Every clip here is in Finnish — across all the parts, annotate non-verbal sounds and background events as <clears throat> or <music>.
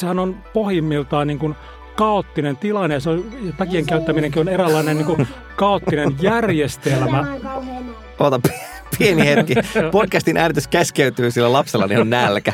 sehän on pohjimmiltaan niin kuin kaoottinen tilanne ja se on, päkien käyttäminenkin on eräänlainen niin kuin kaoottinen järjestelmä. Oota pieni hetki. <laughs> Podcastin äänitys käskeytyy, sillä lapsellani on nälkä.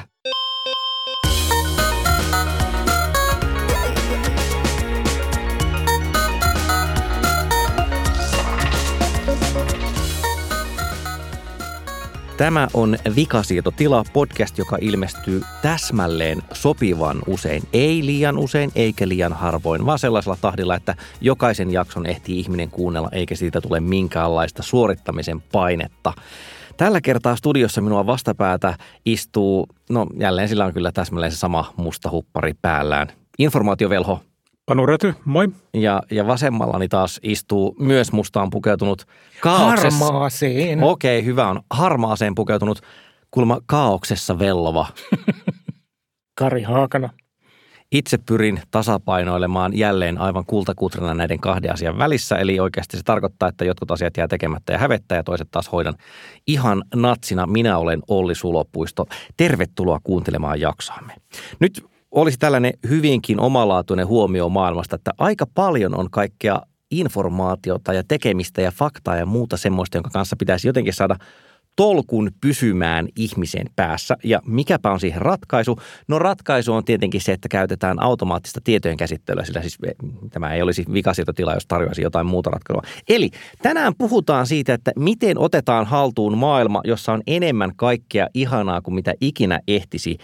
Tämä on Vikasietotila podcast, joka ilmestyy täsmälleen sopivan usein. Ei liian usein eikä liian harvoin, vaan sellaisella tahdilla, että jokaisen jakson ehtii ihminen kuunnella eikä siitä tule minkäänlaista suorittamisen painetta. Tällä kertaa studiossa minua vastapäätä istuu, no jälleen sillä on kyllä täsmälleen se sama musta huppari päällään. Informaatiovelho Panu Räty, moi. Ja, ja vasemmallani taas istuu myös mustaan pukeutunut kaauksessa. Harmaaseen. Okei, okay, hyvä on. Harmaaseen pukeutunut, kulma kaauksessa vellova. <laughs> Kari Haakana. Itse pyrin tasapainoilemaan jälleen aivan kultakutrana näiden kahden asian välissä. Eli oikeasti se tarkoittaa, että jotkut asiat jää tekemättä ja hävettää ja toiset taas hoidan ihan natsina. Minä olen Olli Sulopuisto. Tervetuloa kuuntelemaan jaksoamme. Nyt olisi tällainen hyvinkin omalaatuinen huomio maailmasta, että aika paljon on kaikkea informaatiota ja tekemistä ja faktaa ja muuta semmoista, jonka kanssa pitäisi jotenkin saada tolkun pysymään ihmisen päässä. Ja mikäpä on siihen ratkaisu? No ratkaisu on tietenkin se, että käytetään automaattista tietojen käsittelyä, sillä siis eh, tämä ei olisi vikasietotila, jos tarjoaisi jotain muuta ratkaisua. Eli tänään puhutaan siitä, että miten otetaan haltuun maailma, jossa on enemmän kaikkea ihanaa kuin mitä ikinä ehtisi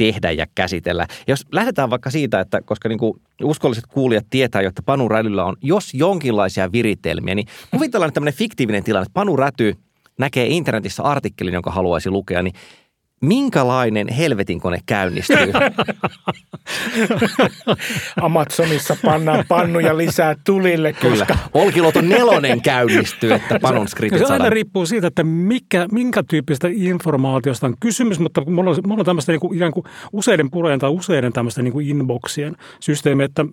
tehdä ja käsitellä. Jos lähdetään vaikka siitä, että koska niin kuin uskolliset kuulijat tietää, että Panu Rädyllä on jos jonkinlaisia viritelmiä, niin kuvitellaan tämmöinen fiktiivinen tilanne, että Panu Räty näkee internetissä artikkelin, jonka haluaisi lukea, niin minkälainen helvetin kone käynnistyy? <laughs> Amazonissa pannaan pannuja lisää tulille, koska... Kyllä. Olkiluoto nelonen käynnistyy, että panon skriptit Se aina riippuu siitä, että mikä, minkä tyyppistä informaatiosta on kysymys, mutta mulla on, mulla on tämmöistä niin kuin, ikään kuin useiden purojen tai useiden tämmöistä niin kuin inboxien systeemi, että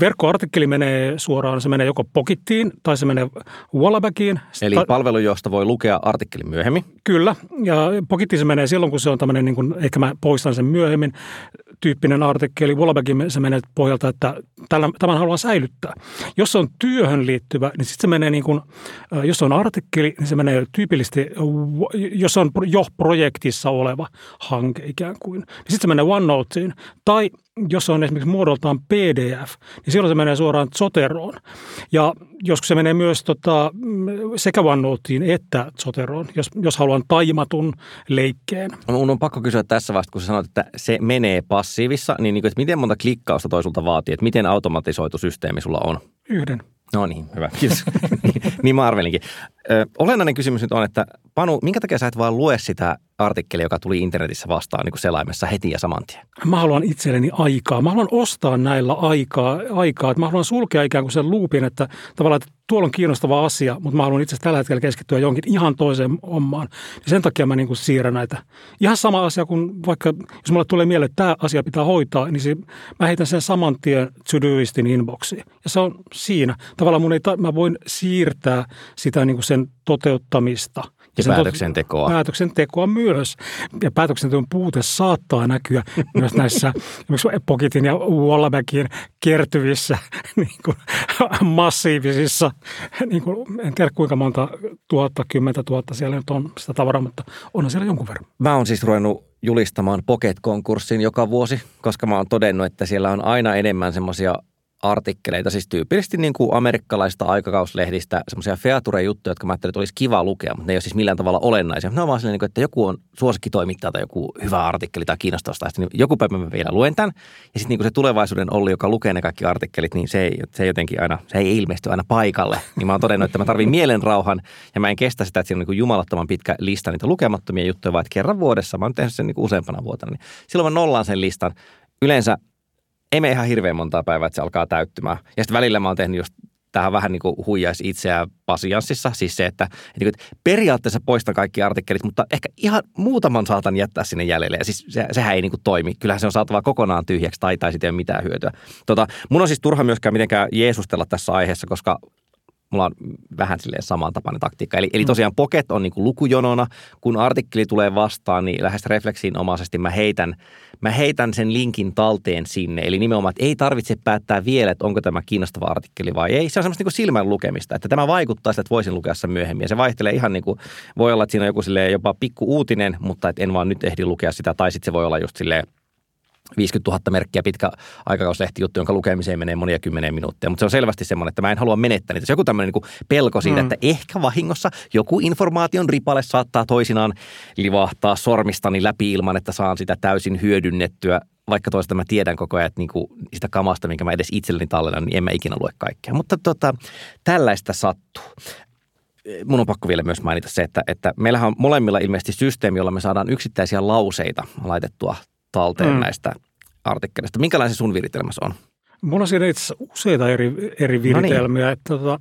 verkkoartikkeli menee suoraan, se menee joko Pokittiin tai se menee Wallabackiin. Eli palvelu, josta voi lukea artikkelin myöhemmin. Kyllä, ja Pokittiin se menee silloin, kun se on tämmöinen, niin kuin, ehkä mä poistan sen myöhemmin, tyyppinen artikkeli. Wallabackin se menee pohjalta, että tämän haluan säilyttää. Jos se on työhön liittyvä, niin sitten se menee niin kuin, jos se on artikkeli, niin se menee tyypillisesti, jos se on jo projektissa oleva hanke ikään kuin, niin sitten se menee OneNoteen. Tai jos se on esimerkiksi muodoltaan PDF, niin silloin se menee suoraan Zoteroon. Ja joskus se menee myös tota, sekä OneNoteen että Zoteroon, jos, jos haluan taimatun leikkeen. Mun on pakko kysyä tässä vasta, kun sä sanoit, että se menee passiivissa, niin, niin kuin, että miten monta klikkausta toisulta vaatii, että miten automatisoitu systeemi sulla on? Yhden. No niin, hyvä. Kiitos. <laughs> niin mä arvelinkin. Ö, olennainen kysymys nyt on, että Panu, minkä takia sä et vaan lue sitä artikkelia, joka tuli internetissä vastaan niin kuin selaimessa heti ja saman tien? Mä haluan itselleni aikaa. Mä haluan ostaa näillä aikaa. aikaa. Mä haluan sulkea ikään kuin sen luupin, että tavallaan että tuolla on kiinnostava asia, mutta mä haluan itse tällä hetkellä keskittyä johonkin ihan toiseen hommaan. Ja sen takia mä niin kuin siirrän näitä. Ihan sama asia kuin vaikka, jos mulle tulee mieleen, että tämä asia pitää hoitaa, niin se, mä heitän sen saman tien Todoistin inboxiin. Ja se on siinä. Tavallaan mun ei, mä voin siirtää sitä niin kuin sen toteuttamista – ja päätöksentekoa. Päätöksentekoa myös. Ja päätöksenteon puute saattaa näkyä <laughs> myös näissä Pokitin ja Wallabackin kertyvissä <laughs> niin kuin, massiivisissa, niin kuin, en tiedä kuinka monta tuhatta, kymmentä tuhatta siellä nyt on sitä tavaraa, mutta on siellä jonkun verran. Mä oon siis ruvennut julistamaan Pocket-konkurssin joka vuosi, koska mä oon todennut, että siellä on aina enemmän semmoisia artikkeleita, siis tyypillisesti niin kuin amerikkalaista aikakauslehdistä, semmoisia feature-juttuja, jotka mä ajattelin, että olisi kiva lukea, mutta ne ei ole siis millään tavalla olennaisia. Ne on vaan sellainen, että joku on suosikkitoimittaja tai joku hyvä artikkeli tai kiinnostavasta, niin joku päivä mä vielä luen tämän. Ja sitten niin se tulevaisuuden Olli, joka lukee ne kaikki artikkelit, niin se ei, se ei jotenkin aina, se ei ilmesty aina paikalle. <laughs> Niin mä oon todennut, että mä tarvin mielenrauhan ja mä en kestä sitä, että siinä on niin jumalattoman pitkä lista niitä lukemattomia juttuja, vaan että kerran vuodessa, mä oon tehnyt sen niin useampana vuotena, niin silloin mä nollaan sen listan. Yleensä ei me ihan hirveän montaa päivää, että se alkaa täyttymään. Ja sitten välillä mä oon tehnyt just tähän vähän niin kuin huijaisi itseään pasianssissa. Siis se, että, että, niin että periaatteessa poistan kaikki artikkelit, mutta ehkä ihan muutaman saatan jättää sinne jäljelle. Ja siis se, sehän ei niin kuin toimi. Kyllähän se on saatava kokonaan tyhjäksi tai, tai sitten ei ole mitään hyötyä. Tota, mun on siis turha myöskään mitenkään jeesustella tässä aiheessa, koska mulla on vähän silleen samantapainen taktiikka. Eli, eli mm. tosiaan Pocket on niin kuin lukujonona. Kun artikkeli tulee vastaan, niin lähes refleksiinomaisesti mä heitän, mä heitän sen linkin talteen sinne. Eli nimenomaan, että ei tarvitse päättää vielä, että onko tämä kiinnostava artikkeli vai ei. Se on semmoista niin silmän lukemista, että tämä vaikuttaa sitä, että voisin lukea sen myöhemmin. Ja se vaihtelee ihan niin kuin, voi olla, että siinä on joku jopa pikku uutinen, mutta että en vaan nyt ehdi lukea sitä. Tai sitten se voi olla just silleen, 50 000 merkkiä pitkä aikakauslehtijuttu, jonka lukemiseen menee monia kymmenen minuuttia. Mutta se on selvästi semmoinen, että mä en halua menettää niitä. Se on joku tämmöinen niin pelko siitä, mm. että ehkä vahingossa joku informaation ripale saattaa toisinaan livahtaa sormistani läpi ilman, että saan sitä täysin hyödynnettyä. Vaikka toista mä tiedän koko ajan, että niin kuin sitä kamasta, minkä mä edes itselleni tallennan, niin en mä ikinä lue kaikkea. Mutta tota, tällaista sattuu mun on pakko vielä myös mainita se, että, että meillähän on molemmilla ilmeisesti systeemi, jolla me saadaan yksittäisiä lauseita laitettua talteen mm. näistä artikkeleista. Minkälainen se sun viritelmässä on? Mulla on siinä itse useita eri, eri viritelmiä. No niin. että, tota,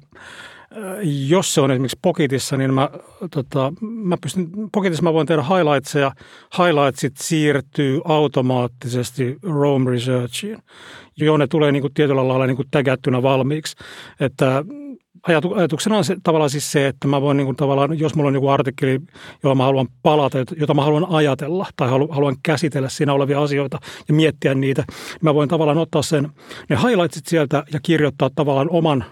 jos se on esimerkiksi Pocketissa, niin mä, tota, mä pystyn, Pocketissa mä voin tehdä highlightseja. Highlightsit siirtyy automaattisesti Roam Researchiin, jo ne tulee niin kuin tietyllä lailla niin kuin tägättynä valmiiksi. Että ajatuksena on se, tavallaan siis se, että mä voin niin kuin tavallaan, jos mulla on joku artikkeli, johon mä haluan palata, jota mä haluan ajatella tai haluan käsitellä siinä olevia asioita ja miettiä niitä, niin mä voin tavallaan ottaa sen, ne highlightsit sieltä ja kirjoittaa tavallaan oman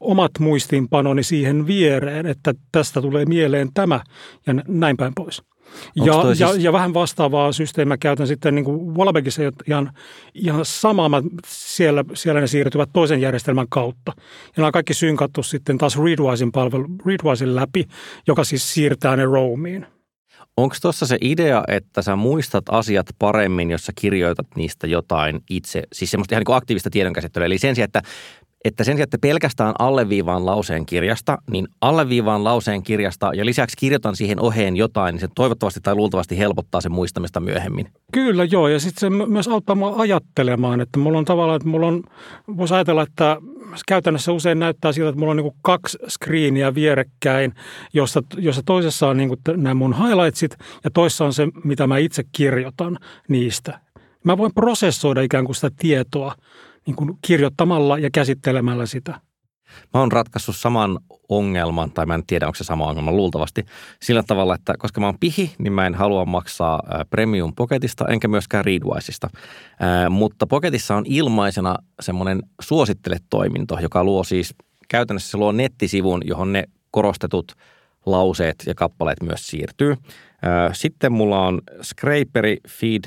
omat muistiinpanoni siihen viereen, että tästä tulee mieleen tämä ja näin päin pois. Ja, siis... ja, ja vähän vastaavaa systeemiä käytän sitten niin kuin Wallabagissa ihan, ihan samaa. Mä siellä, siellä ne siirtyvät toisen järjestelmän kautta. Ja nämä on kaikki synkattu sitten taas Readwisein palvelu, Readwisein läpi, joka siis siirtää ne Roamiin. Onko tuossa se idea, että sä muistat asiat paremmin, jos sä kirjoitat niistä jotain itse, siis semmoista ihan niin kuin aktiivista tiedonkäsittelyä. Eli sen sijaan, että että sen sijaan, että pelkästään alleviivaan lauseen kirjasta, niin alleviivaan lauseen kirjasta ja lisäksi kirjoitan siihen oheen jotain, niin se toivottavasti tai luultavasti helpottaa sen muistamista myöhemmin. Kyllä joo, ja sitten se myös auttaa mua ajattelemaan, että mulla on tavallaan, että mulla on, voisi ajatella, että käytännössä usein näyttää siltä, että mulla on niin kaksi screeniä vierekkäin, jossa, jossa toisessa on niin nämä mun highlightsit ja toisessa on se, mitä mä itse kirjoitan niistä. Mä voin prosessoida ikään kuin sitä tietoa niin kuin kirjoittamalla ja käsittelemällä sitä. Mä oon ratkaissut saman ongelman, tai mä en tiedä, onko se sama ongelma luultavasti, sillä tavalla, että koska mä oon pihi, niin mä en halua maksaa Premium Pocketista, enkä myöskään Readwiseista. Mutta Pocketissa on ilmaisena semmoinen suosittele-toiminto, joka luo siis, käytännössä se luo nettisivun, johon ne korostetut lauseet ja kappaleet myös siirtyy. Sitten mulla on Scraperi Feed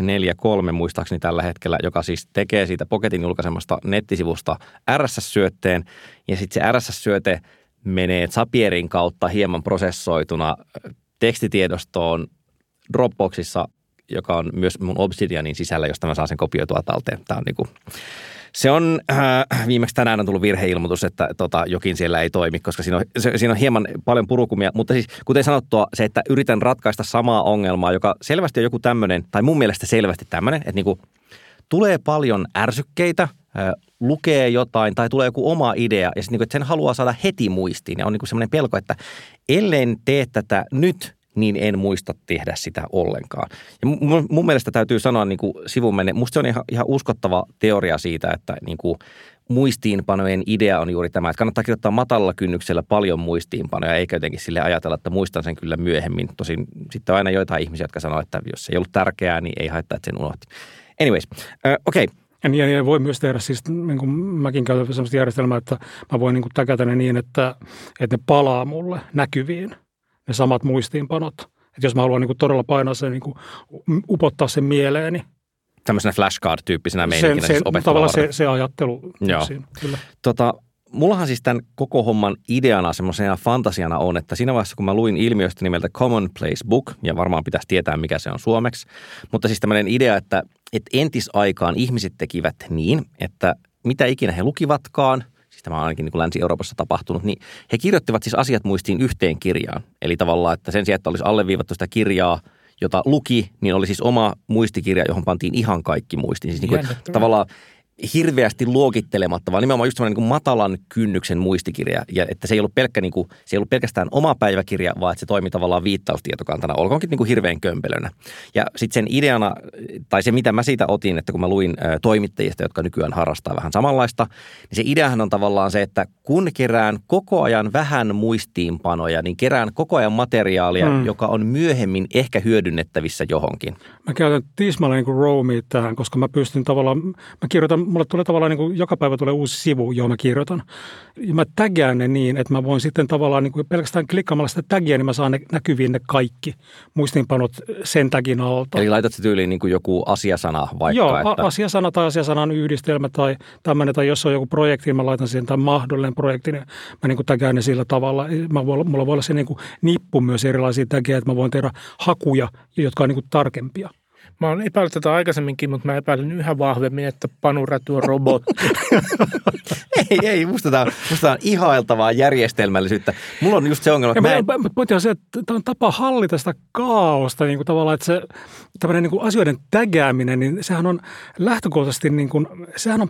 4.3 muistaakseni tällä hetkellä, joka siis tekee siitä Pocketin julkaisemasta nettisivusta RSS-syötteen. Ja sitten se RSS-syöte menee Zapierin kautta hieman prosessoituna tekstitiedostoon Dropboxissa, joka on myös mun Obsidianin sisällä, josta mä saan sen kopioitua talteen. Tämä on niin kuin se on, äh, viimeksi tänään on tullut virheilmoitus, että tota, jokin siellä ei toimi, koska siinä on, se, siinä on hieman paljon purukumia. Mutta siis, kuten sanottua, se, että yritän ratkaista samaa ongelmaa, joka selvästi on joku tämmöinen, tai mun mielestä selvästi tämmöinen, että niinku, tulee paljon ärsykkeitä, äh, lukee jotain tai tulee joku oma idea ja sitten niinku, että sen haluaa saada heti muistiin. Ja on niinku semmoinen pelko, että ellen tee tätä nyt, niin en muista tehdä sitä ollenkaan. Ja mun, mun mielestä täytyy sanoa niin kuin sivun menne, musta se on ihan, ihan uskottava teoria siitä, että niin kuin muistiinpanojen idea on juuri tämä, että kannattaa kirjoittaa matalalla kynnyksellä paljon muistiinpanoja, eikä jotenkin sille ajatella, että muistan sen kyllä myöhemmin. Tosin sitten on aina joitain ihmisiä, jotka sanoo, että jos se ei ollut tärkeää, niin ei haittaa, että sen unohti. Anyways, uh, okei. Okay. Ja niin, ja voi myös tehdä siis, niin kuin mäkin käytän sellaista järjestelmää, että mä voin niin kuin täkätä ne niin, että, että ne palaa mulle näkyviin – ne samat muistiinpanot. Että jos mä haluan niin kuin todella painaa sen, niin kuin upottaa sen mieleeni. Tämmöisenä flashcard-tyyppisenä meininkinä se, siis Tavallaan se, se ajattelu. Joo. Siinä, kyllä. Tota, mullahan siis tämän koko homman ideana, semmoisena fantasiana on, että siinä vaiheessa kun mä luin ilmiöstä nimeltä Commonplace Book, ja varmaan pitäisi tietää mikä se on suomeksi, mutta siis tämmöinen idea, että, että entisaikaan ihmiset tekivät niin, että mitä ikinä he lukivatkaan – siis tämä on ainakin niin kuin Länsi-Euroopassa tapahtunut, niin he kirjoittivat siis asiat muistiin yhteen kirjaan. Eli tavallaan, että sen sijaan, että olisi alleviivattu sitä kirjaa, jota luki, niin oli siis oma muistikirja, johon pantiin ihan kaikki muistiin. Siis niin kuin, tavallaan hirveästi luokittelematta, vaan nimenomaan just semmoinen niin matalan kynnyksen muistikirja. Ja että se ei ollut, pelkkä, niin kuin, se ei ollut pelkästään oma päiväkirja, vaan että se toimi tavallaan viittaustietokantana, olkoonkin niin kuin hirveän kömpelönä. Ja sitten sen ideana, tai se mitä mä siitä otin, että kun mä luin toimittajista, jotka nykyään harrastaa vähän samanlaista, niin se ideahan on tavallaan se, että kun kerään koko ajan vähän muistiinpanoja, niin kerään koko ajan materiaalia, hmm. joka on myöhemmin ehkä hyödynnettävissä johonkin. Mä käytän tismalleen niin kuin tähän, koska mä pystyn tavallaan, mä kirjoitan mulle tulee tavallaan niin kuin joka päivä tulee uusi sivu, johon mä kirjoitan. Ja mä tagaan ne niin, että mä voin sitten tavallaan niin kuin pelkästään klikkaamalla sitä tagia, niin mä saan ne näkyviin ne kaikki muistinpanot sen tagin alta. Eli laitat se tyyliin niin kuin joku asiasana vaikka? Joo, että... asiasana tai asiasanan yhdistelmä tai tämmöinen, tai jos on joku projekti, niin mä laitan siihen tai mahdollinen projekti, niin mä niin kuin tagaan ne sillä tavalla. Mä voi, mulla voi olla se niin kuin nippu myös erilaisia tagia, että mä voin tehdä hakuja, jotka on niin kuin tarkempia. Mä oon epäillyt tätä aikaisemminkin, mutta mä epäilen yhä vahvemmin, että Panu Räty on robotti. <laughs> ei, ei, musta tämä on, musta tämä on ihailtavaa järjestelmällisyyttä. Mulla on just se ongelma, että ja mä en... on se, että tämä on tapa hallita sitä kaaosta, niin kuin tavallaan, että se tämmöinen niin kuin asioiden tägääminen, niin sehän on lähtökohtaisesti, niin kuin, sehän on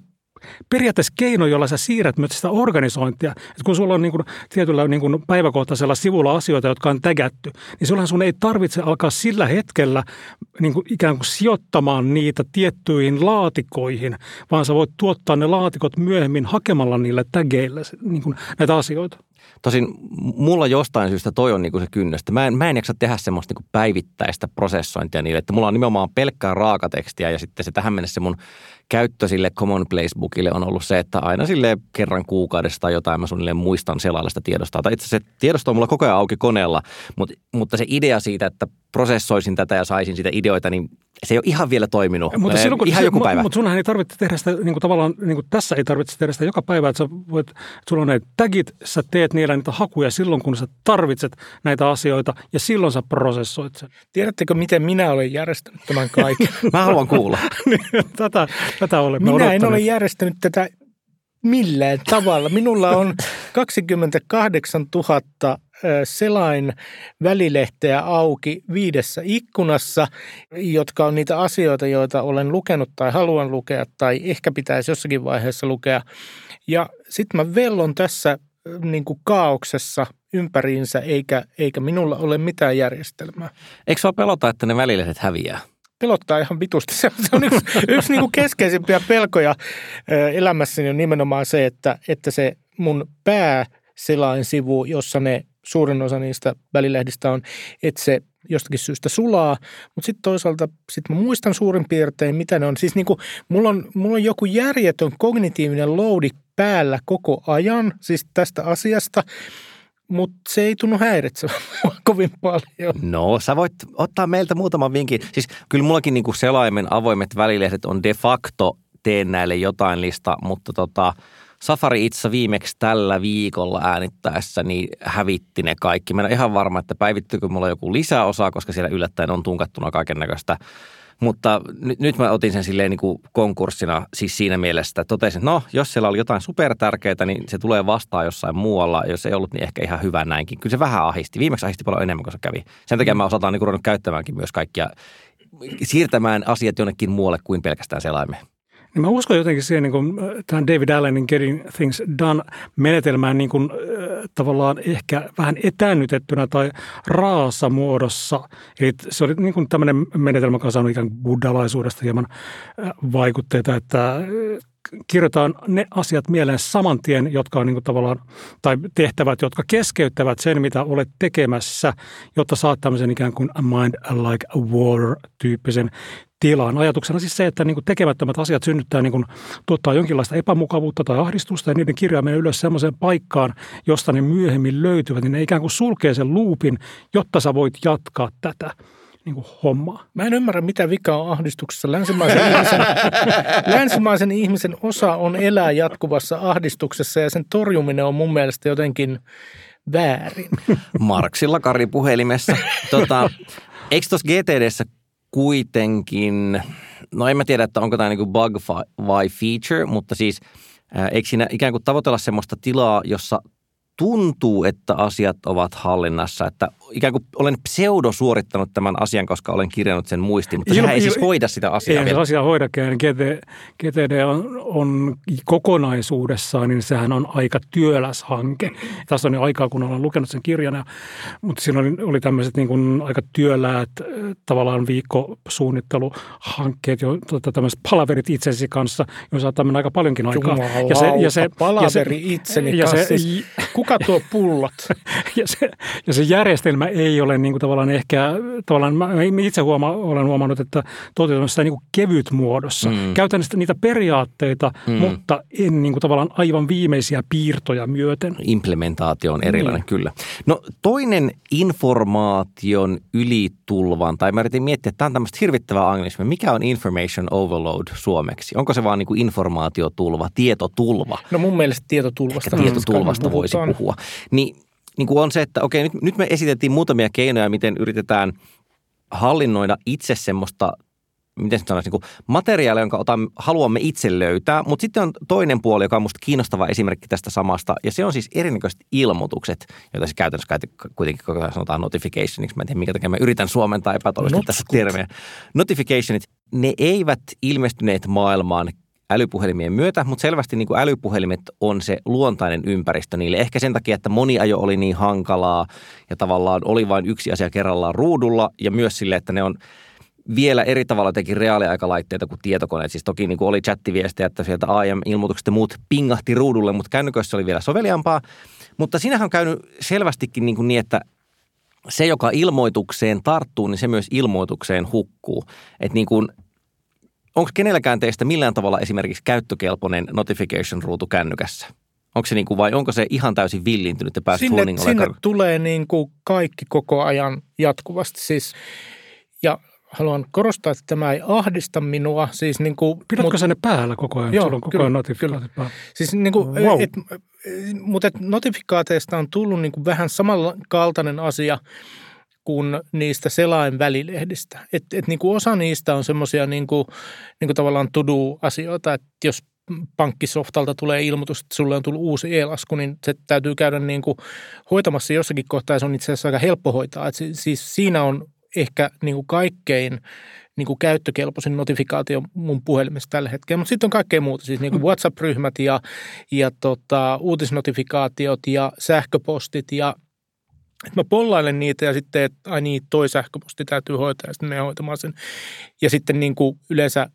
periaatteessa keino, jolla sä siirrät myös sitä organisointia. Et kun sulla on niin kuin tietyllä niin kuin päiväkohtaisella sivulla asioita, jotka on tägätty, niin sullahan sun ei tarvitse alkaa sillä hetkellä niin kuin ikään kuin sijoittamaan niitä tiettyihin laatikoihin, vaan sä voit tuottaa ne laatikot myöhemmin hakemalla niille tägeille niin kuin näitä asioita. Tosin mulla jostain syystä toi on niinku se kynnöstä. Mä en, mä en jaksa tehdä semmoista niinku päivittäistä prosessointia niille, että mulla on nimenomaan pelkkää raakatekstiä ja sitten se tähän mennessä mun käyttö sille Commonplace Bookille on ollut se, että aina sille kerran kuukaudessa tai jotain mä suunnilleen muistan selailla tiedostoa. Tai itse asiassa se tiedosto on mulla koko ajan auki koneella, mutta, mutta se idea siitä, että prosessoisin tätä ja saisin sitä ideoita, niin se ei ole ihan vielä toiminut. Mutta silloin, kun, ihan se, joku päivä. Mutta sunhan ei tarvitse tehdä sitä, niin kuin tavallaan niin kuin tässä ei tarvitse tehdä sitä joka päivä, että sä voit, että sulla on ne tagit, sä teet niillä niitä hakuja silloin, kun sä tarvitset näitä asioita ja silloin sä prosessoit sen. Tiedättekö, miten minä olen järjestänyt tämän kaiken? <laughs> Mä haluan kuulla. <laughs> Niin, tätä, tätä olemme Minä odottaneet. en ole järjestänyt tätä millään tavalla. Minulla on <laughs> 28 000 selain välilehteä auki viidessä ikkunassa, jotka on niitä asioita, joita olen lukenut tai haluan lukea tai ehkä pitäisi jossakin vaiheessa lukea. Ja sitten mä vellon tässä niin kuin kaauksessa ympäriinsä, eikä, eikä minulla ole mitään järjestelmää. Eikö sua pelota, että ne välilehdet häviää? pelottaa ihan vitusti. Se on yksi, yksi niin kuin keskeisimpiä pelkoja elämässäni on nimenomaan se, että, että se mun pää selain sivu, jossa ne suurin osa niistä välilehdistä on, että se jostakin syystä sulaa, mutta sitten toisaalta sit mä muistan suurin piirtein, mitä ne on. Siis niinku, mulla, on, mulla on joku järjetön kognitiivinen loadi päällä koko ajan, siis tästä asiasta, mutta se ei tunnu häiritsevän <laughs> kovin paljon. No, sä voit ottaa meiltä muutaman vinkin. Siis kyllä mullakin niinku selaimen avoimet välilehdet on de facto teen näille jotain lista, mutta tota, Safari itse viimeksi tällä viikolla äänittäessä niin hävitti ne kaikki. Mä en ole ihan varma, että päivittyykö mulla joku lisäosa, koska siellä yllättäen on tunkattuna kaiken näköistä mutta nyt, nyt mä otin sen silleen niin kuin konkurssina siis siinä mielessä, että totesin, että no, jos siellä oli jotain supertärkeää, niin se tulee vastaan jossain muualla. Jos ei ollut, niin ehkä ihan hyvä näinkin. Kyllä se vähän ahisti. Viimeksi ahisti paljon enemmän kuin se kävi. Sen takia mä osataan niin ruvennut käyttämäänkin myös kaikkia, siirtämään asiat jonnekin muualle kuin pelkästään selaimeen. Niin mä uskon jotenkin siihen niin kuin, tämän David Allenin Getting Things Done menetelmään niin kuin, tavallaan ehkä vähän etäännytettynä tai raassa muodossa. Eli se oli niin kuin tämmöinen menetelmä, joka on saanut ikään kuin buddhalaisuudesta hieman vaikutteita, että kirjoitetaan ne asiat mieleen saman tien, jotka on niin kuin tavallaan, tai tehtävät, jotka keskeyttävät sen, mitä olet tekemässä, jotta saat tämmöisen ikään kuin mind like a water-tyyppisen tilaan. Ajatuksena siis se, että niin kuin tekemättömät asiat synnyttää, niin kuin, tuottaa jonkinlaista epämukavuutta tai ahdistusta ja niiden kirjaaminen ylös sellaiseen paikkaan, josta ne myöhemmin löytyvät, niin ne ikään kuin sulkee sen luupin, jotta sä voit jatkaa tätä niin kuin hommaa. Mä en ymmärrä, mitä vika on ahdistuksessa. Länsimaisen ihmisen, <laughs> länsimaisen ihmisen osa on elää jatkuvassa ahdistuksessa ja sen torjuminen on mun mielestä jotenkin väärin. Marksilla Kari puhelimessa. Tota, eikö tuossa GTDssä kuitenkin, no en mä tiedä, että onko tämä niin bug vai feature, mutta siis eikö siinä ikään kuin tavoitella semmoista tilaa, jossa tuntuu, että asiat ovat hallinnassa, että ikään kuin olen pseudosuorittanut tämän asian, koska olen kirjannut sen muistiin, mutta sehän ei siis hoida sitä asiaa. Ei se asia hoidakään. GT, GTD on, on kokonaisuudessaan, niin sehän on aika työläs hanke. Tässä on jo aikaa, kun olen lukenut sen kirjan, mutta siinä oli, oli tämmöiset niin kuin aika työläät tavallaan viikkosuunnitteluhankkeet, jo, tota, tämmöiset palaverit itsesi kanssa, joissa mennä aika paljonkin aikaa. ja se, ja se, palaveri ja se, itseni ja kanssa. Se, siis, kuka tuo pullot? <laughs> ja, se, ja se järjestelmä ei ole niin kuin tavallaan ehkä, tavallaan mä itse huoma, olen huomannut, että toteutetaan sitä niin kuin kevyt muodossa. Mm. Käytän sitä, niitä periaatteita, mm. mutta en niin kuin tavallaan aivan viimeisiä piirtoja myöten. Implementaatio on erilainen, niin. kyllä. No toinen informaation ylitulvan, tai mä yritin miettiä, että tämä on tämmöistä hirvittävää anglismia. Mikä on information overload suomeksi? Onko se vaan niin kuin informaatiotulva, tietotulva? No mun mielestä tietotulvasta. Ehkä tietotulvasta voisi puhua. Niin niin kuin on se, että okei, nyt, nyt me esitettiin muutamia keinoja, miten yritetään hallinnoida itse semmoista miten sanoisi, niin materiaalia, jonka otamme, haluamme itse löytää. Mutta sitten on toinen puoli, joka on minusta kiinnostava esimerkki tästä samasta, ja se on siis erinäköiset ilmoitukset, joita siis käytännössä kuitenkin koko ajan sanotaan notificationiksi. Mä en tiedä, minkä takia mä yritän suomentaa epätoivoisesti tässä termiä. Notificationit, ne eivät ilmestyneet maailmaan älypuhelimien myötä, mutta selvästi niin kuin älypuhelimet on se luontainen ympäristö niille. Ehkä sen takia, että moni ajo oli niin hankalaa ja tavallaan oli vain yksi asia kerrallaan ruudulla ja myös sille, että ne on vielä eri tavalla teki reaaliaikalaitteita kuin tietokoneet. Siis toki niin kuin oli chattiviestejä, että sieltä AM-ilmoitukset ja muut pingahti ruudulle, mutta kännyköissä oli vielä soveliampaa. Mutta siinähän on käynyt selvästikin niin, kuin niin että se, joka ilmoitukseen tarttuu, niin se myös ilmoitukseen hukkuu. Että niin kuin onko kenelläkään teistä millään tavalla esimerkiksi käyttökelpoinen notification-ruutu kännykässä? Onko se niin kuin, vai onko se ihan täysin villintynyt ja päässyt sinne, sinne tulee niin kuin kaikki koko ajan jatkuvasti. Siis, ja haluan korostaa, että tämä ei ahdista minua. Siis niin kuin, Pidätkö mut, ne päällä koko ajan? Joo, Sulla on koko kyllä, ajan notifikaatit päällä. Siis niin kuin, wow. et, mutta et notifikaateista on tullut niin kuin vähän samankaltainen asia – kuin niistä selain välilehdistä. Et, et niin kuin osa niistä on semmoisia niin kuin, niin kuin tavallaan to-do-asioita, että jos pankkisoftalta tulee ilmoitus, että sulle on tullut uusi e-lasku, niin se täytyy käydä niin kuin hoitamassa jossakin kohtaa ja se on itse asiassa aika helppo hoitaa. Et siis siinä on ehkä niin kuin kaikkein niin kuin käyttökelpoisin notifikaatio mun puhelimessa tällä hetkellä. Mutta sitten on kaikkea muuta, siis niin kuin mm. WhatsApp-ryhmät ja, ja tota, uutisnotifikaatiot ja sähköpostit ja – että mä pollailen niitä ja sitten, että ai niin, toi sähköposti täytyy hoitaa ja sitten me hoitamaan sen. Ja sitten niin kuin yleensä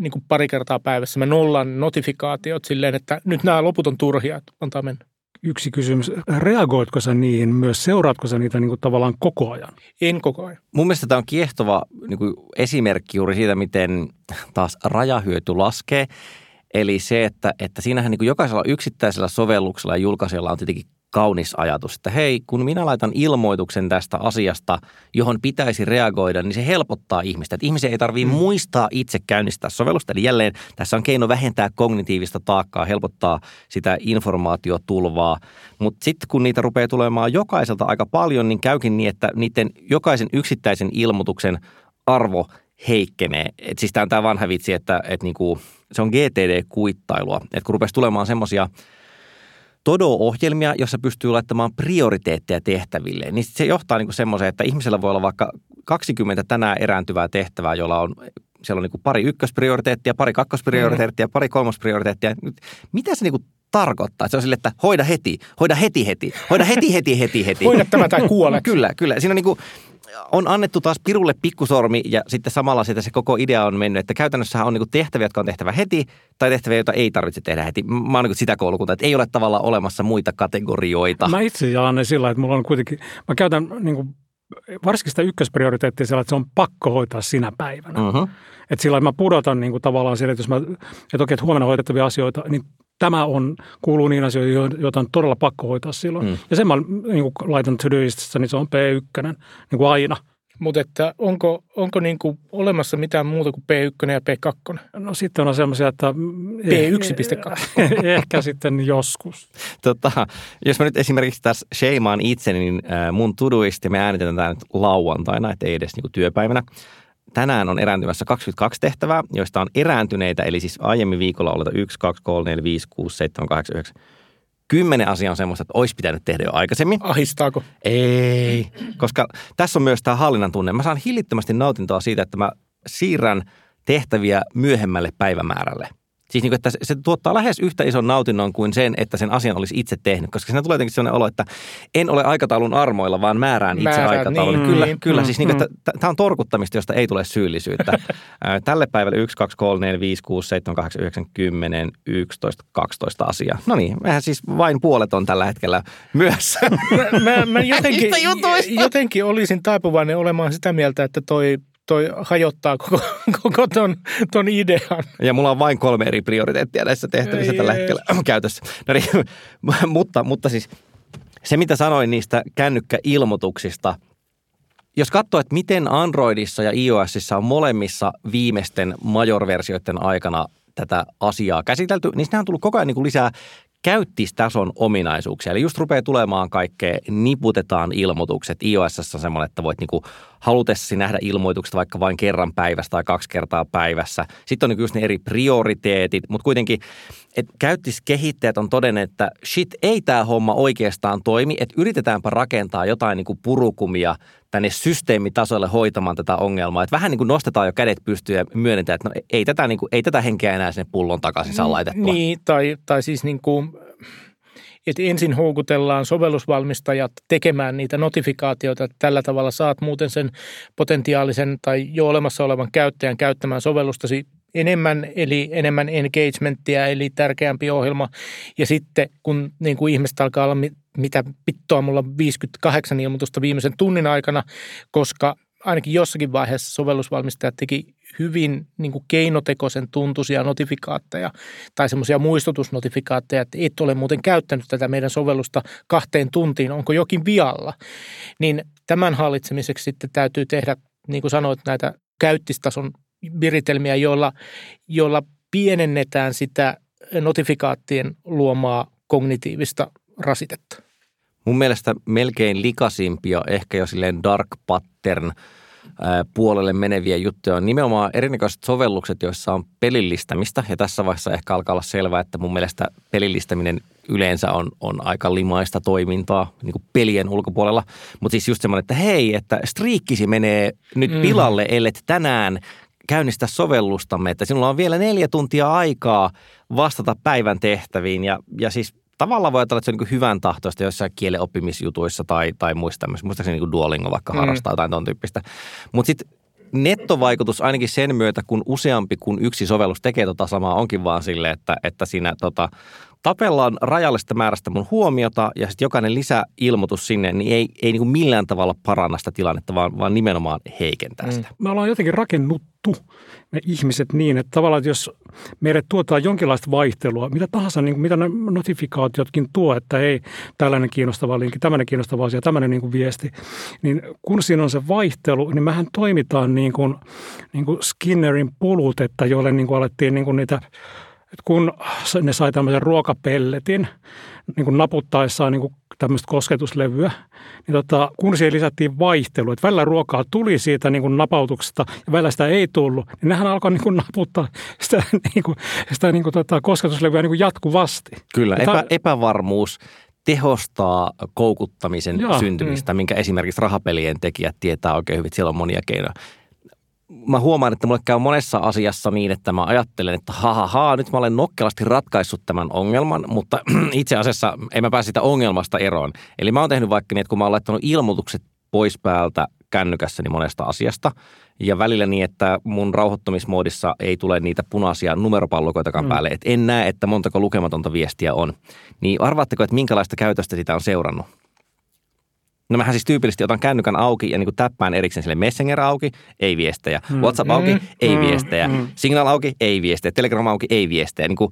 niin kuin pari kertaa päivässä mä nollaan notifikaatiot silleen, että nyt nämä loput on turhia, että antaa mennä. Yksi kysymys. Reagoitko sä niihin myös? Seuraatko sä niitä niin kuin tavallaan koko ajan? En koko ajan. Mun mielestä tämä on kiehtova niin kuin esimerkki juuri siitä, miten taas rajahyöty laskee. Eli se, että, että siinähän niin kuin jokaisella yksittäisellä sovelluksella ja julkaisijalla on tietenkin kaunis ajatus, että hei, kun minä laitan ilmoituksen tästä asiasta, johon pitäisi reagoida, niin se helpottaa ihmistä. Että ihmisen ei tarvitse mm. muistaa itse käynnistää sovellusta. Eli jälleen tässä on keino vähentää kognitiivista taakkaa, helpottaa sitä informaatiotulvaa. Mutta sitten kun niitä rupeaa tulemaan jokaiselta aika paljon, niin käykin niin, että niiden jokaisen yksittäisen ilmoituksen arvo heikkenee. Et siis tämä on tämä vanha vitsi, että et niinku, se on GTD-kuittailua. Että kun rupesi tulemaan semmoisia – Todo-ohjelmia, jossa pystyy laittamaan prioriteetteja tehtäville, niin se johtaa niin semmoiseen, että ihmisellä voi olla vaikka 20 tänään erääntyvää tehtävää, jolla on siellä on niin pari ykkösprioriteettia, pari kakkosprioriteettia, pari kolmosprioriteettia. Mitä se niin tarkoittaa? Se on sille, että hoida heti, hoida heti heti, hoida heti heti heti heti. Hoida tämä tai kuolet. <laughs> kyllä, kyllä. Siinä on niin kuin, annettu taas pirulle pikkusormi ja sitten samalla sitä se koko idea on mennyt, että käytännössä on niin tehtäviä, jotka on tehtävä heti tai tehtäviä, joita ei tarvitse tehdä heti. Mä oon niin sitä koulukunta, että ei ole tavallaan olemassa muita kategorioita. Mä itse jaan ne sillä, että mulla on kuitenkin, mä käytän niin kuin varsinkin sitä ykkösprioriteettia sillä, että se on pakko hoitaa sinä päivänä. Uh-huh. Että sillä mä pudotan niin kuin tavallaan sillä, että jos mä, että okei, että huomenna hoidettavia asioita, niin tämä on, kuuluu niin asioihin, joita on todella pakko hoitaa silloin. Mm. Ja sen mä niin kuin laitan to niin se on P1, niin kuin aina. Mutta että onko, onko niin kuin olemassa mitään muuta kuin P1 ja P2? No sitten on semmoisia, että... P1.2. <laughs> ehkä sitten joskus. Tota, jos mä nyt esimerkiksi tässä sheimaan itseni, niin mun tuduisti me äänitetään tämä nyt lauantaina, että ei edes niin kuin työpäivänä tänään on erääntymässä 22 tehtävää, joista on erääntyneitä, eli siis aiemmin viikolla oleta 1, 2, 3, 4, 5, 6, 7, 8, 9, Kymmenen asiaa on semmoista, että olisi pitänyt tehdä jo aikaisemmin. Ahistaako? Ei, koska tässä on myös tämä hallinnan tunne. Mä saan hillittömästi nautintoa siitä, että mä siirrän tehtäviä myöhemmälle päivämäärälle. Siis niin kuin, että se tuottaa lähes yhtä ison nautinnon kuin sen, että sen asian olisi itse tehnyt. Koska siinä tulee jotenkin sellainen olo, että en ole aikataulun armoilla, vaan määrään itse Määrään, aikataulun. niin, kyllä, niin. kyllä. Mm, Siis niin kuin, mm. että tämä on torkuttamista, josta ei tule syyllisyyttä. <laughs> Tälle päivälle 1, 2, 3, 4, 5, 6, 7, 8, 9, 10, 11, 12 asiaa. No niin, mehän siis vain puolet on tällä hetkellä myös. <laughs> Mä, mä, mä jotenkin, jotenkin olisin taipuvainen olemaan sitä mieltä, että toi, toi hajottaa koko, <laughs> koko ton, ton idean. Ja mulla on vain kolme eri prioriteettia näissä tehtävissä Ei tällä hetkellä <clears throat> käytössä. No niin, <laughs> mutta, mutta siis se, mitä sanoin niistä kännykkäilmoituksista, jos katsoo, että miten Androidissa ja iOSissa on molemmissa viimeisten major-versioiden aikana tätä asiaa käsitelty, niin sinähän on tullut koko ajan niin kuin lisää käyttistason ominaisuuksia. Eli just rupeaa tulemaan kaikkea, niputetaan ilmoitukset. iOS on semmoinen, että voit niinku halutessasi nähdä ilmoitukset vaikka vain kerran päivässä tai kaksi kertaa päivässä. Sitten on niinku just ne eri prioriteetit, mutta kuitenkin, että käyttiskehittäjät on todenneet, että shit, ei tämä homma oikeastaan toimi, että yritetäänpä rakentaa jotain niinku purukumia tänne systeemitasolle hoitamaan tätä ongelmaa. Että vähän niin kuin nostetaan jo kädet pystyyn ja myönnetään, että no ei tätä, niin kuin, ei tätä henkeä enää sinne pullon takaisin saa laitettua. Niin, tai, tai siis niin kuin, että ensin houkutellaan sovellusvalmistajat tekemään niitä notifikaatioita, että tällä tavalla saat muuten sen potentiaalisen tai jo olemassa olevan käyttäjän käyttämään sovellustasi enemmän, eli enemmän engagementtia, eli tärkeämpi ohjelma. Ja sitten kun niin kuin ihmiset alkaa olla, mi- mitä pittoa mulla on 58 ilmoitusta viimeisen tunnin aikana, koska ainakin jossakin vaiheessa sovellusvalmistajat teki hyvin niin kuin keinotekoisen tuntuisia notifikaatteja tai semmoisia muistutusnotifikaatteja, että et ole muuten käyttänyt tätä meidän sovellusta kahteen tuntiin, onko jokin vialla. Niin tämän hallitsemiseksi sitten täytyy tehdä, niin kuin sanoit, näitä käyttistason viritelmiä, joilla, joilla pienennetään sitä notifikaattien luomaa kognitiivista rasitetta. Mun mielestä melkein likasimpia, ehkä jo silleen dark pattern puolelle meneviä juttuja on nimenomaan erinäköiset sovellukset, joissa on pelillistämistä. Ja tässä vaiheessa ehkä alkaa olla selvää, että mun mielestä pelillistäminen yleensä on, on aika limaista toimintaa niin kuin pelien ulkopuolella. Mutta siis just semmoinen, että hei, että striikkisi menee nyt Mm. pilalle, ellet tänään käynnistä sovellustamme, että sinulla on vielä neljä tuntia aikaa vastata päivän tehtäviin ja, ja siis tavallaan voi ajatella, että se on niin hyvän tahtoista jossain kielen oppimisjutuissa tai, tai muissa tämmöisissä. Muistaakseni niin Duolingo vaikka Mm. harrastaa jotain ton tyyppistä. Mutta sitten nettovaikutus ainakin sen myötä, kun useampi kuin yksi sovellus tekee tota samaa, onkin vaan sille, että, että siinä tota, tapellaan rajallista määrästä mun huomiota ja sitten jokainen lisäilmoitus sinne, niin ei, ei niin kuin millään tavalla paranna sitä tilannetta, vaan, vaan nimenomaan heikentää Mm. sitä. me ollaan jotenkin rakennuttu me ihmiset niin, että tavallaan että jos meille tuotaan jonkinlaista vaihtelua, mitä tahansa, niin kuin mitä ne notifikaatiotkin tuo, että ei tällainen kiinnostava linkki, tämmöinen kiinnostava asia, tämmöinen niin kuin viesti, niin kun siinä on se vaihtelu, niin mehän toimitaan niin kuin, niin kuin Skinnerin pulut, että joille niin kuin alettiin niin kuin niitä että kun ne sai tämmöisen ruokapelletin niin kuin naputtaessaan niin kuin tämmöistä kosketuslevyä, niin tota, kun siihen lisättiin vaihtelu, että välillä ruokaa tuli siitä niin kuin napautuksesta ja välillä sitä ei tullut, niin nehän alkoi niin kuin naputtaa sitä, <laughs> niin kuin, sitä niin kuin tota, kosketuslevyä niin kuin jatkuvasti. Kyllä, epä, epävarmuus tehostaa koukuttamisen Joo, syntymistä, minkä esimerkiksi rahapelien tekijät tietää oikein hyvin. Siellä on monia keinoja. Mä huomaan, että mulle käy monessa asiassa niin, että mä ajattelen, että ha, ha, ha nyt mä olen nokkelasti ratkaissut tämän ongelman, mutta <clears throat> itse asiassa en mä pääse sitä ongelmasta eroon. Eli mä oon tehnyt vaikka niin, että kun mä oon laittanut ilmoitukset pois päältä kännykässäni monesta asiasta, ja välillä niin, että mun rauhoittumismoodissa ei tule niitä punaisia numeropallokoitakaan mm. päälle, että en näe, että montako lukematonta viestiä on. Niin arvaatteko, että minkälaista käytöstä sitä on seurannut? No mähän siis tyypillisesti otan kännykän auki ja niin kuin täppään erikseen sille Messenger auki, ei viestejä. WhatsApp auki, Mm. ei Mm. viestejä. Mm. Signal auki, ei viestejä. Telegram auki, ei viestejä. Niin kuin,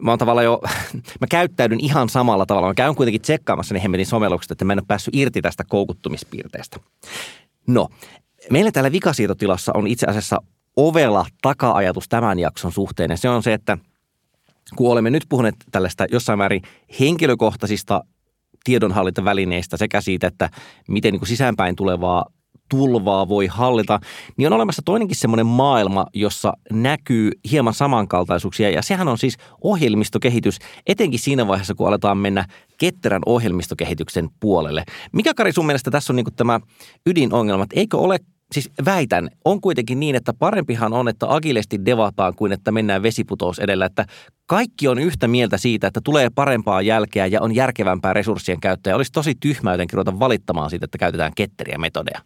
mä oon tavallaan jo, <laughs> mä käyttäydyn ihan samalla tavalla. Mä käyn kuitenkin tsekkaamassa ne hemmetin sovellukset, että mä en ole päässyt irti tästä koukuttumispiirteestä. No, meillä täällä vikasietotilassa on itse asiassa ovela taka-ajatus tämän jakson suhteen. Ja se on se, että kun olemme nyt puhuneet tällaista jossain määrin henkilökohtaisista tiedonhallintavälineistä sekä siitä, että miten niin kuin sisäänpäin tulevaa tulvaa voi hallita, niin on olemassa toinenkin semmoinen maailma, jossa näkyy hieman samankaltaisuuksia ja sehän on siis ohjelmistokehitys, etenkin siinä vaiheessa, kun aletaan mennä ketterän ohjelmistokehityksen puolelle. Mikä Kari sun mielestä tässä on niin tämä ydinongelma, että eikö ole siis väitän, on kuitenkin niin, että parempihan on, että agilesti devataan kuin että mennään vesiputous edellä, että kaikki on yhtä mieltä siitä, että tulee parempaa jälkeä ja on järkevämpää resurssien käyttöä. Olisi tosi tyhmää jotenkin ruveta valittamaan siitä, että käytetään ketteriä metodeja.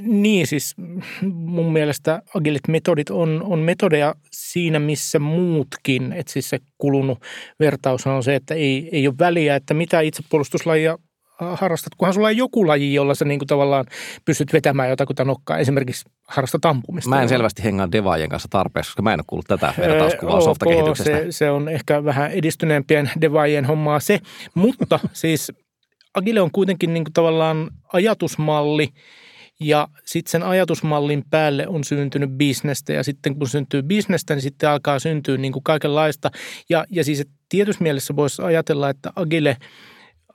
Niin, siis mun mielestä agilit metodit on, on metodeja siinä, missä muutkin. Että siis se kulunut vertaus on se, että ei, ei ole väliä, että mitä itsepuolustuslajia harrastat, kunhan sulla on joku laji, jolla sä niin kuin tavallaan pystyt vetämään jotakuta nokkaa. Esimerkiksi harrastat ampumista. Mä en selvästi hengaa devaajien kanssa tarpeeksi, koska mä en ole kuullut tätä vertauskuvaa softakehityksestä. Se, se on ehkä vähän edistyneempien devaajien hommaa se, mutta <laughs> siis Agile on kuitenkin niin kuin tavallaan ajatusmalli, ja sitten sen ajatusmallin päälle on syntynyt bisnestä ja sitten kun syntyy bisnestä, niin sitten alkaa syntyä niin kuin kaikenlaista. Ja, ja siis tietyssä mielessä voisi ajatella, että Agile –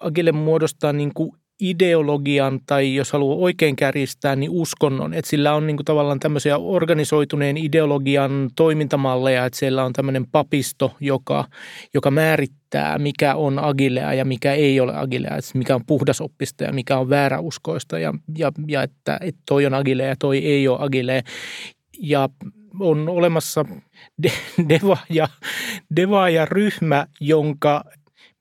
Agile muodostaa niin kuin ideologian tai jos haluaa oikein kärjistää, niin uskonnon. Että sillä on niin kuin tavallaan tämmöisiä organisoituneen ideologian toimintamalleja, että siellä on tämmöinen papisto, joka, joka määrittää, mikä on agilea ja mikä ei ole agilea, että mikä on puhdasoppista ja mikä on vääräuskoista ja, ja, ja että, että toi on agilea ja toi ei ole agilea. Ja on olemassa <laughs> deva ja, deva ja ryhmä, jonka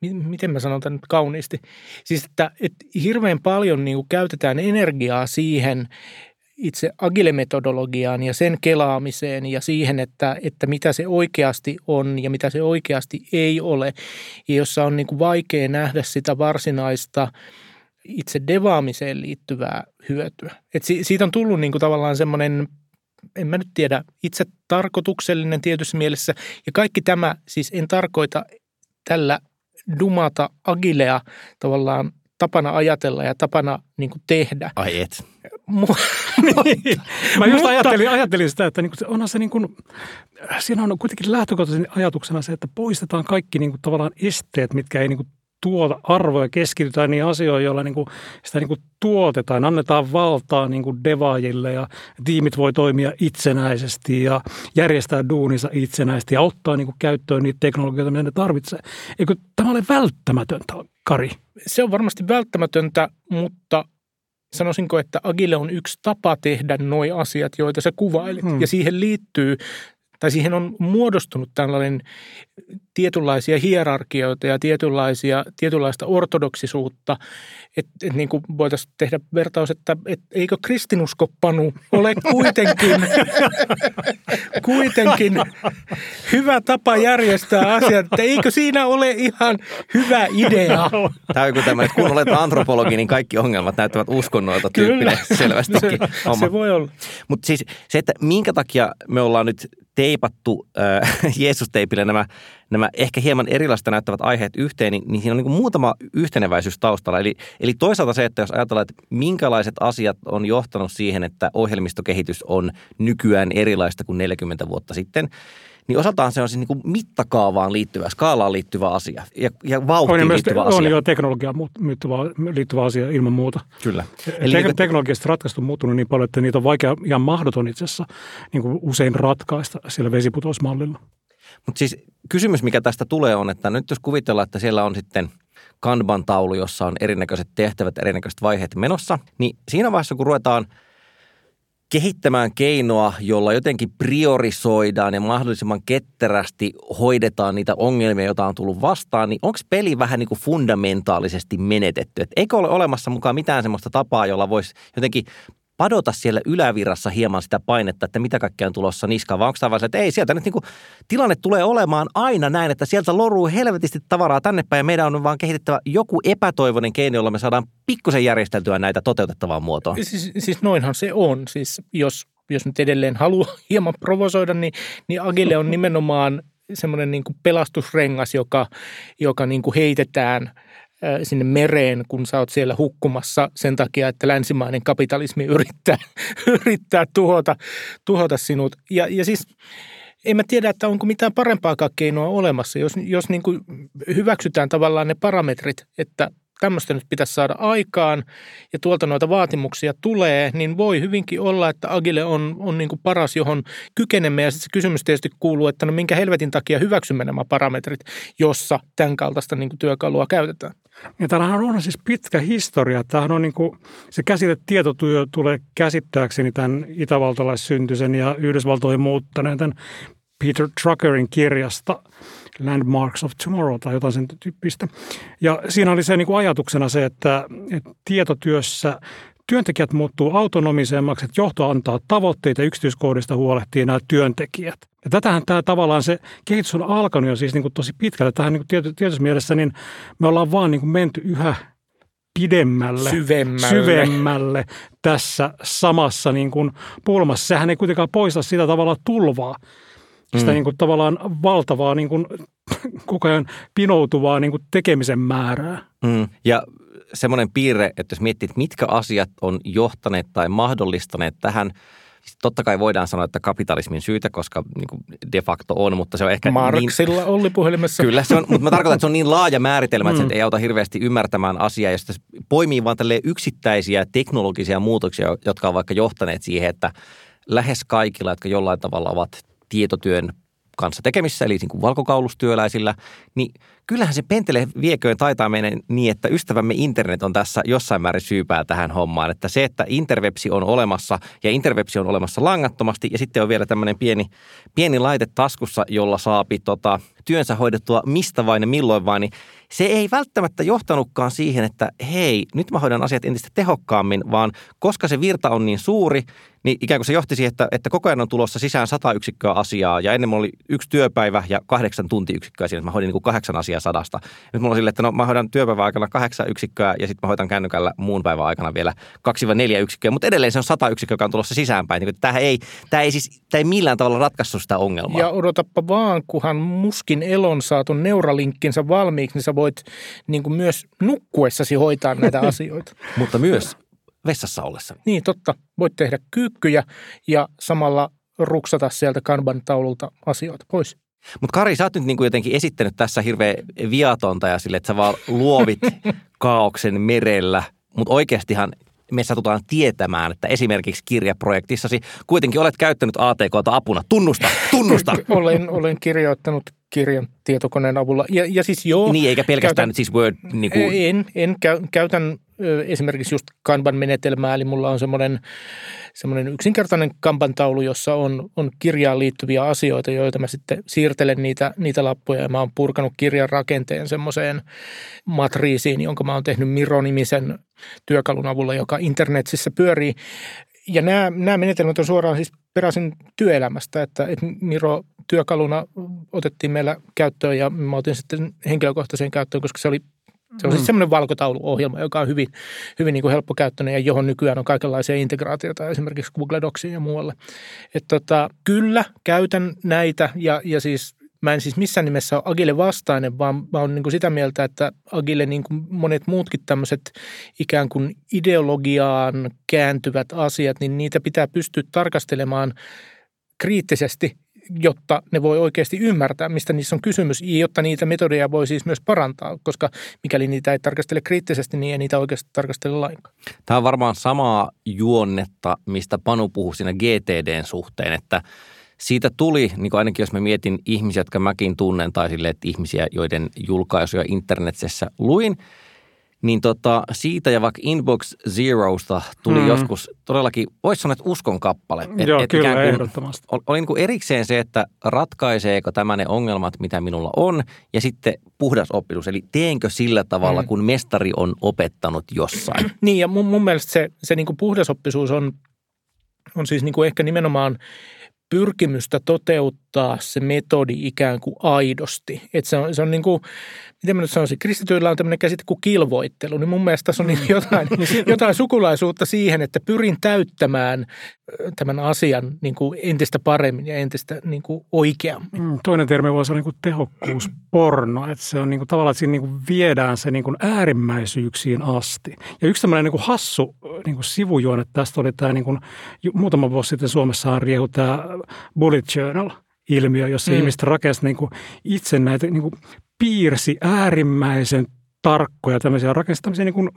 miten mä sanon tämän nyt kauniisti, siis että, että hirveän paljon niin kuin käytetään energiaa siihen itse agile-metodologiaan ja sen kelaamiseen ja siihen, että, että mitä se oikeasti on ja mitä se oikeasti ei ole, ja jossa on niin kuin vaikea nähdä sitä varsinaista itse devaamiseen liittyvää hyötyä. Et siitä on tullut niin kuin tavallaan semmoinen en mä nyt tiedä, itse tarkoituksellinen tietyssä mielessä. Ja kaikki tämä, siis en tarkoita tällä dumata agilea tavallaan tapana ajatella ja tapana niin kuin tehdä. Ai et. niin. <laughs> Mä just mutta, ajattelin, ajattelin sitä, että niin kuin, onhan se niin kuin, siinä on kuitenkin lähtökohtaisen ajatuksena se, että poistetaan kaikki niin kuin, tavallaan esteet, mitkä ei niin kuin, tuota arvoja, keskitytään niihin asioihin, joilla niin kuin sitä niin kuin tuotetaan, annetaan valtaa niin kuin devaajille ja tiimit voi toimia itsenäisesti ja järjestää duunissa itsenäisesti ja ottaa niin kuin käyttöön niitä teknologioita, mitä ne tarvitsee. Eikö tämä ole välttämätöntä, Kari? Se on varmasti välttämätöntä, mutta sanoisinko, että Agile on yksi tapa tehdä nuo asiat, joita sä kuvailit. Hmm. Ja siihen liittyy tai siihen on muodostunut tällainen tietynlaisia hierarkioita ja tietynlaisia, tietynlaista ortodoksisuutta, että et niin kuin voitaisiin tehdä vertaus, että et eikö kristinuskoppanu ole kuitenkin, <laughs> kuitenkin hyvä tapa järjestää asiat, että eikö siinä ole ihan hyvä idea? Tämä on tämä, että kun olet antropologi, niin kaikki ongelmat näyttävät uskonnoilta tyyppinen selvästikin. Se, se voi olla. Mutta siis se, että minkä takia me ollaan nyt teipattu äh, <laughs> Jeesus-teipille nämä, nämä ehkä hieman erilaista näyttävät aiheet yhteen, niin, niin siinä on niin muutama yhteneväisyys taustalla. Eli, eli toisaalta se, että jos ajatellaan, että minkälaiset asiat on johtanut siihen, että ohjelmistokehitys on nykyään erilaista kuin 40 vuotta sitten – niin osaltaan se on siis niin kuin mittakaavaan liittyvä, skaalaan liittyvä asia ja, ja vauhtiin on liittyvä asia. On jo teknologiaan liittyvä, liittyvä asia ilman muuta. Kyllä. Eli Te- teknologiasta ratkaisut on muuttunut niin paljon, että niitä on vaikea ja mahdoton itse asiassa niin kuin usein ratkaista siellä vesiputousmallilla. Mutta siis kysymys, mikä tästä tulee on, että nyt jos kuvitellaan, että siellä on sitten Kanban-taulu, jossa on erinäköiset tehtävät, erinäköiset vaiheet menossa, niin siinä vaiheessa, kun ruvetaan – kehittämään keinoa, jolla jotenkin priorisoidaan ja mahdollisimman ketterästi hoidetaan niitä ongelmia, joita on tullut vastaan, niin onko peli vähän niin kuin fundamentaalisesti menetetty? Et eikö ole olemassa mukaan mitään sellaista tapaa, jolla voisi jotenkin padota siellä ylävirrassa hieman sitä painetta, että mitä kaikkea on tulossa niskaan, vai onko tämä että ei, sieltä nyt niin kuin, tilanne tulee olemaan aina näin, että sieltä loruu helvetisti tavaraa tänne päin ja meidän on vaan kehitettävä joku epätoivoinen keino, jolla me saadaan pikkusen järjesteltyä näitä toteutettavaan muotoon. Siis, siis noinhan se on. Siis jos, jos nyt edelleen haluaa <laughs> hieman provosoida, niin, niin Agile on nimenomaan semmoinen niin pelastusrengas, joka, joka niin kuin heitetään – sinne mereen, kun sä oot siellä hukkumassa sen takia, että länsimainen kapitalismi yrittää, <laughs> yrittää tuhota, tuhota sinut. Ja, ja siis en mä tiedä, että onko mitään parempaa keinoa olemassa, jos, jos niin kuin hyväksytään tavallaan ne parametrit, että tämmöistä nyt pitäisi saada aikaan ja tuolta noita vaatimuksia tulee, niin voi hyvinkin olla, että Agile on, on niin kuin paras, johon kykenemme. Ja sitten se kysymys tietysti kuuluu, että no minkä helvetin takia hyväksymme nämä parametrit, jossa tämän kaltaista niin kuin työkalua käytetään. Ja tämähän on siis pitkä historia. Tämähän on niin kuin, se käsite tietotyö tulee käsittääkseni tämän itävaltalaissyntyisen ja Yhdysvaltoihin muuttaneen tämän Peter Truckerin kirjasta Landmarks of Tomorrow tai jotain sen tyyppistä. Ja siinä oli se niin kuin ajatuksena se, että, että tietotyössä työntekijät muuttuu autonomisemmaksi, että johto antaa tavoitteita yksityiskohdista huolehtii nämä työntekijät. Ja tätähän tämä tavallaan se kehitys on alkanut jo siis niin kuin tosi pitkälle. Tähän niin kuin tietyssä mielessä niin me ollaan vaan niin kuin menty yhä pidemmälle, syvemmälle. syvemmälle tässä samassa niin kuin pulmassa. Sehän ei kuitenkaan poista sitä tavalla tulvaa, sitä mm. niin kuin tavallaan valtavaa niin kuin, <laughs> koko ajan pinoutuvaa niin kuin tekemisen määrää. Mm. Ja semmoinen piirre, että jos miettii, että mitkä asiat on johtaneet tai mahdollistaneet tähän, siis totta kai voidaan sanoa, että kapitalismin syytä, koska niin kuin de facto on, mutta se on ehkä Marksilla niin, oli puhelimessa. Kyllä, se on, mutta mä tarkoitan, että se on niin laaja määritelmä, että mm. se ei auta hirveästi ymmärtämään asiaa, josta poimii vaan yksittäisiä teknologisia muutoksia, jotka on vaikka johtaneet siihen, että lähes kaikilla, jotka jollain tavalla ovat tietotyön kanssa tekemissä, eli niin kuin valkokaulustyöläisillä, niin kyllähän se pentele vieköön taitaa mennä niin, että ystävämme internet on tässä jossain määrin syypää tähän hommaan. Että se, että interwebsi on olemassa ja interwebsi on olemassa langattomasti ja sitten on vielä tämmöinen pieni, pieni laite taskussa, jolla saapi tota, työnsä hoidettua mistä vain ja milloin vain, niin se ei välttämättä johtanutkaan siihen, että hei, nyt mä hoidan asiat entistä tehokkaammin, vaan koska se virta on niin suuri, niin ikään kuin se johti siihen, että, että koko ajan on tulossa sisään sata yksikköä asiaa ja ennen oli yksi työpäivä ja kahdeksan tuntiyksikköä siinä, että mä hoidin niin kuin kahdeksan asiaa sadasta. Nyt mulla on silleen, että no mä hoidan työpäivän aikana kahdeksan yksikköä ja sitten mä hoidan kännykällä muun päivän aikana vielä kaksi vai neljä yksikköä, mutta edelleen se on sata yksikköä, joka on tulossa sisäänpäin. Niin tämä ei, tämä ei siis, tämä ei millään tavalla ratkaissut sitä ongelmaa. Ja odotappa vaan, kunhan muskin elon saatu neuralinkkinsä valmiiksi, niin sä voit niin kuin myös nukkuessasi hoitaa näitä <laughs> asioita. mutta myös vessassa ollessa. Niin, totta. Voit tehdä kyykkyjä ja samalla ruksata sieltä kanban-taululta asioita pois. Mutta Kari, sä oot nyt niinku jotenkin esittänyt tässä hirveän viatonta ja sille, että sä vaan luovit <laughs> kaauksen merellä, mutta oikeastihan me satutaan tietämään, että esimerkiksi kirjaprojektissasi kuitenkin olet käyttänyt ATKta apuna. Tunnusta, tunnusta! <laughs> olen, olen kirjoittanut kirjan tietokoneen avulla. Ja, ja siis joo. Niin, eikä pelkästään käytän, siis Word. Niin kuin... En, en käy, käytän esimerkiksi just Kanban-menetelmää, eli mulla on semmoinen, semmoinen yksinkertainen Kanban-taulu, jossa on, on kirjaan liittyviä asioita, joita mä sitten siirtelen niitä, niitä lappuja ja mä oon purkanut kirjan rakenteen semmoiseen matriisiin, jonka mä oon tehnyt Miro-nimisen työkalun avulla, joka internetissä pyörii. Ja nämä, nämä menetelmät on suoraan siis peräisin työelämästä, että, että Miro työkaluna otettiin meillä käyttöön ja mä otin sitten henkilökohtaiseen käyttöön, koska se oli se on siis mm. semmoinen valkotauluohjelma, joka on hyvin, hyvin niin kuin helppokäyttöinen ja johon nykyään on kaikenlaisia integraatioita esimerkiksi Google Docsiin ja muualle. Et tota, kyllä käytän näitä ja, ja siis mä en siis missään nimessä ole Agile vastainen, vaan mä olen niin kuin sitä mieltä, että Agile niin kuin monet muutkin tämmöiset ikään kuin ideologiaan kääntyvät asiat, niin niitä pitää pystyä tarkastelemaan kriittisesti jotta ne voi oikeasti ymmärtää, mistä niissä on kysymys, jotta niitä metodeja voi siis myös parantaa, koska mikäli niitä ei tarkastele kriittisesti, niin ei niitä oikeasti tarkastele lainkaan. Tämä on varmaan samaa juonnetta, mistä Panu puhui siinä GTDn suhteen, että siitä tuli, niin kuin ainakin jos mä mietin ihmisiä, jotka mäkin tunnen, tai sille, että ihmisiä, joiden julkaisuja internetissä luin – niin tota, siitä ja vaikka Inbox Zerosta tuli mm. joskus todellakin, voisi sanoa, että uskon kappale. Et, Joo, et kyllä, kuin, ehdottomasti. Oli niin kuin erikseen se, että ratkaiseeko tämä ne ongelmat, mitä minulla on, ja sitten puhdas oppisuus. Eli teenkö sillä tavalla, mm. kun mestari on opettanut jossain. <clears throat> niin, ja mun, mun mielestä se, se niin kuin puhdasoppisuus on, on siis niin kuin ehkä nimenomaan pyrkimystä toteuttaa se metodi ikään kuin aidosti. Että se on, se on niin kuin, miten mä nyt sanoisin, kristityillä on tämmöinen käsite kuin kilvoittelu, niin mun mielestä tässä on niin jotain, <laughs> jotain sukulaisuutta siihen, että pyrin täyttämään tämän asian niin kuin entistä paremmin ja entistä niin kuin oikeammin. Mm, toinen termi voisi olla niin kuin tehokkuusporno, että se on niin kuin, tavallaan, että siinä niin kuin viedään se niin kuin äärimmäisyyksiin asti. Ja yksi tämmöinen niin kuin hassu niin kuin sivujuone tästä oli tämä niin kuin, muutama vuosi sitten Suomessa on riehu tämä bullet journal – ilmiö, jossa mm. ihmiset rakensivat niin itse näitä niin kuin piirsi äärimmäisen tarkkoja tämmöisiä rakentamisia niin kuin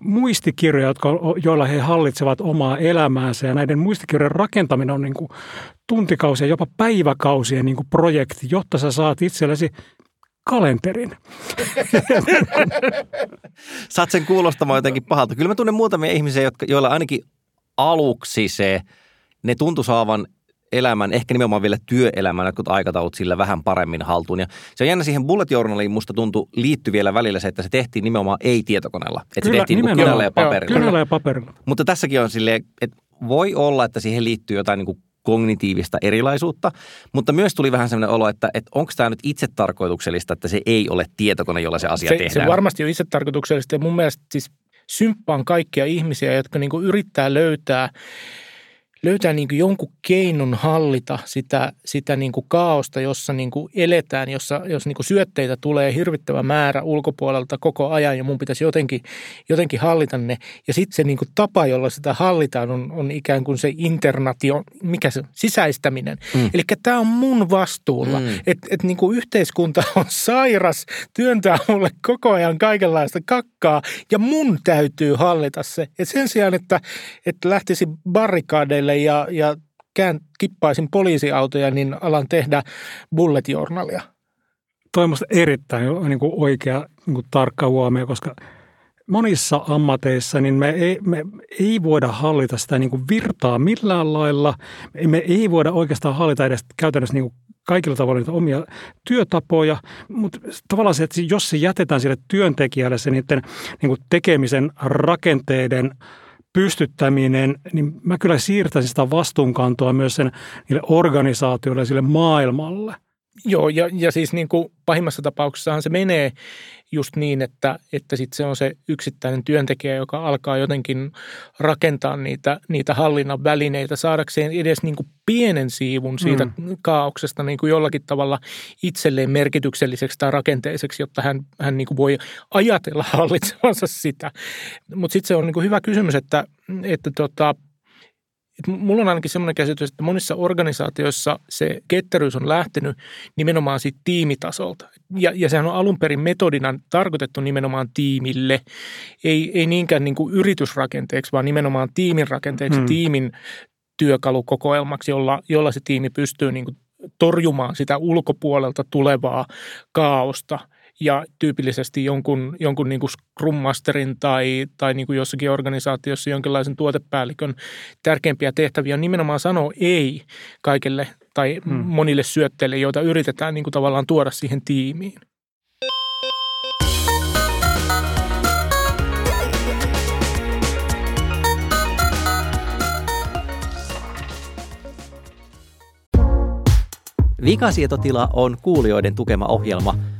muistikirjoja, jotka, joilla he hallitsevat omaa elämäänsä. Ja näiden muistikirjojen rakentaminen on niin kuin tuntikausia, jopa päiväkausien niin kuin projekti, jotta sä saat itsellesi kalenterin. <laughs> Saat sen kuulostamaan jotenkin pahalta. Kyllä mä tunnen muutamia ihmisiä, jotka, joilla ainakin aluksi se, ne tuntuu saavan elämän, ehkä nimenomaan vielä työelämän jotkut aikataulut sillä vähän paremmin haltuun. Ja se on jännä siihen bullet journaliin, musta tuntuu liittyy vielä välillä se, että se tehtiin nimenomaan ei-tietokoneella. Että Kyllä, se tehtiin niin kynällä ja paperilla. Kynällä ja paperilla. Mutta tässäkin on silleen, että voi olla, että siihen liittyy jotain niin kuin kognitiivista erilaisuutta, mutta myös tuli vähän sellainen olo, että, että onko tämä nyt itse tarkoituksellista, että se ei ole tietokone, jolla se asia se, tehdään. Se varmasti on itse tarkoituksellista ja mun mielestä siis symppaan kaikkia ihmisiä, jotka niin kuin yrittää löytää löytää niin kuin jonkun keinon hallita sitä, sitä niin kuin kaaosta, jossa niin kuin eletään, jossa, jos niin kuin syötteitä tulee hirvittävä määrä ulkopuolelta koko ajan ja mun pitäisi jotenkin, jotenkin hallita ne. Ja sitten se niin kuin tapa, jolla sitä hallitaan on, on ikään kuin se internatio, mikä se sisäistäminen. Mm. Eli tämä on mun vastuulla, mm. että et niin kuin yhteiskunta on <laughs> sairas, työntää mulle koko ajan kaikenlaista kakkaa ja mun täytyy hallita se. Et sen sijaan, että, että lähtisi barrikaadeille liikkeelle ja, ja kään, kippaisin poliisiautoja, niin alan tehdä bullet journalia. Toi on erittäin niin kuin oikea niin kuin tarkka huomio, koska monissa ammateissa niin me ei, me ei voida hallita sitä niin kuin virtaa millään lailla. Me ei voida oikeastaan hallita edes käytännössä niin kuin kaikilla tavoilla niitä omia työtapoja, mutta tavallaan se, että jos se jätetään sille työntekijälle se niiden niin kuin tekemisen rakenteiden – pystyttäminen, niin mä kyllä siirtäisin sitä vastuunkantoa myös sen niille organisaatioille sille maailmalle. Joo, ja, ja siis niin kuin pahimmassa tapauksessahan se menee just niin, että, että sit se on se yksittäinen työntekijä, joka alkaa jotenkin rakentaa niitä, niitä hallinnan välineitä saadakseen edes niin kuin pienen siivun siitä mm. kaauksesta niin kuin jollakin tavalla itselleen merkitykselliseksi tai rakenteiseksi, jotta hän, hän niin kuin voi ajatella hallitsevansa sitä. Mutta sitten se on niin kuin hyvä kysymys, että, että tota, mulla on ainakin semmoinen käsitys, että monissa organisaatioissa se ketteryys on lähtenyt nimenomaan siitä tiimitasolta. Ja, ja sehän on alun perin metodina tarkoitettu nimenomaan tiimille, ei, ei niinkään niin kuin yritysrakenteeksi, vaan nimenomaan tiimin rakenteeksi, hmm. tiimin työkalukokoelmaksi, jolla, jolla se tiimi pystyy niin kuin torjumaan sitä ulkopuolelta tulevaa kaaosta – ja tyypillisesti jonkun, jonkun niin kuin Scrum Masterin tai, tai niin kuin jossakin organisaatiossa jonkinlaisen tuotepäällikön tärkeimpiä tehtäviä on nimenomaan sanoa ei kaikille tai hmm. monille syötteille, joita yritetään niin kuin tavallaan tuoda siihen tiimiin. Vikasietotila on kuulijoiden tukema ohjelma –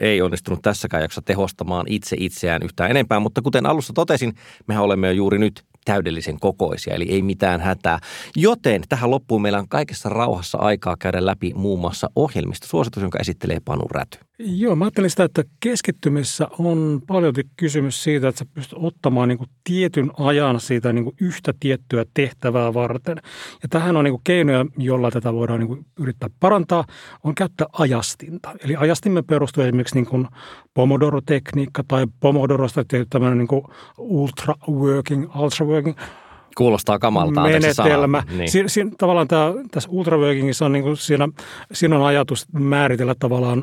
ei onnistunut tässäkään jaksossa tehostamaan itse itseään yhtään enempää, mutta kuten alussa totesin, mehän olemme jo juuri nyt täydellisen kokoisia, eli ei mitään hätää. Joten tähän loppuun meillä on kaikessa rauhassa aikaa käydä läpi muun muassa ohjelmistosuositus, jonka esittelee Panu Räty. Joo, mä ajattelin sitä, että keskittymissä on paljon kysymys siitä, että sä pystyt ottamaan niin kuin tietyn ajan siitä niin kuin yhtä tiettyä tehtävää varten. Ja tähän on niin kuin keinoja, jolla tätä voidaan niin kuin yrittää parantaa, on käyttää ajastinta. Eli ajastimme perustuu esimerkiksi niin kuin Pomodoro-tekniikka tai Pomodorosta tämmöinen niin kuin ultra working, ultra working Kuulostaa kamalta. Menetelmä. Niin. Si, si, tavallaan tämä, tässä ultraworkingissa on, niin kuin siinä, siinä on ajatus määritellä tavallaan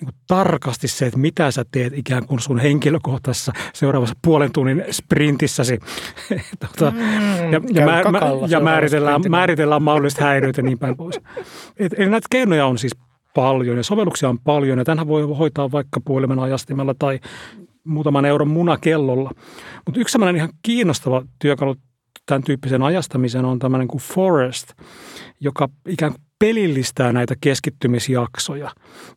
niin kuin tarkasti se, että mitä sä teet ikään kuin sun henkilökohtaisessa seuraavassa puolen tunnin sprintissäsi. <laughs> tuota, mm, ja, ja, mä, mä, ja määritellään, määritellään mahdolliset häiriöt ja niin päin pois. Et, eli näitä keinoja on siis paljon ja sovelluksia on paljon ja tänhän voi hoitaa vaikka puhelimen ajastimella tai muutaman euron munakellolla. Mutta yksi sellainen ihan kiinnostava työkalu tämän tyyppisen ajastamisen on tämmöinen kuin Forest, joka ikään kuin pelillistää näitä keskittymisjaksoja.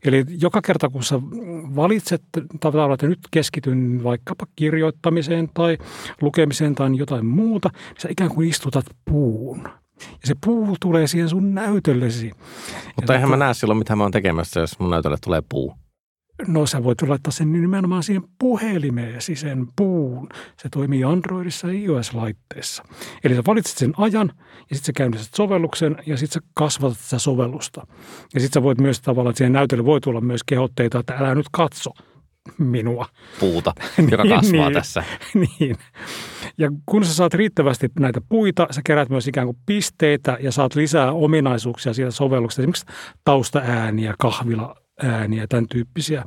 Eli joka kerta kun sä valitset tavallaan, että nyt keskityn vaikkapa kirjoittamiseen tai lukemiseen tai jotain muuta, niin sä ikään kuin istutat puun. Ja se puu tulee siihen sun näytöllesi. Mutta eihän mä näe silloin, mitä mä oon tekemässä, jos mun näytölle tulee puu. No sä voit laittaa sen nimenomaan siihen puhelimeesi, sen puun. Se toimii Androidissa ja iOS-laitteessa. Eli sä valitset sen ajan ja sitten sä käynnistät sovelluksen ja sitten sä kasvatat sitä sovellusta. Ja sitten sä voit myös tavallaan, että siihen näytölle voi tulla myös kehotteita, että älä nyt katso minua. Puuta, <laughs> joka kasvaa niin, tässä. <laughs> Niin. Ja kun sä saat riittävästi näitä puita, sä kerät myös ikään kuin pisteitä ja saat lisää ominaisuuksia siitä sovelluksesta. Esimerkiksi taustaääniä, kahvila ääniä, tämän tyyppisiä,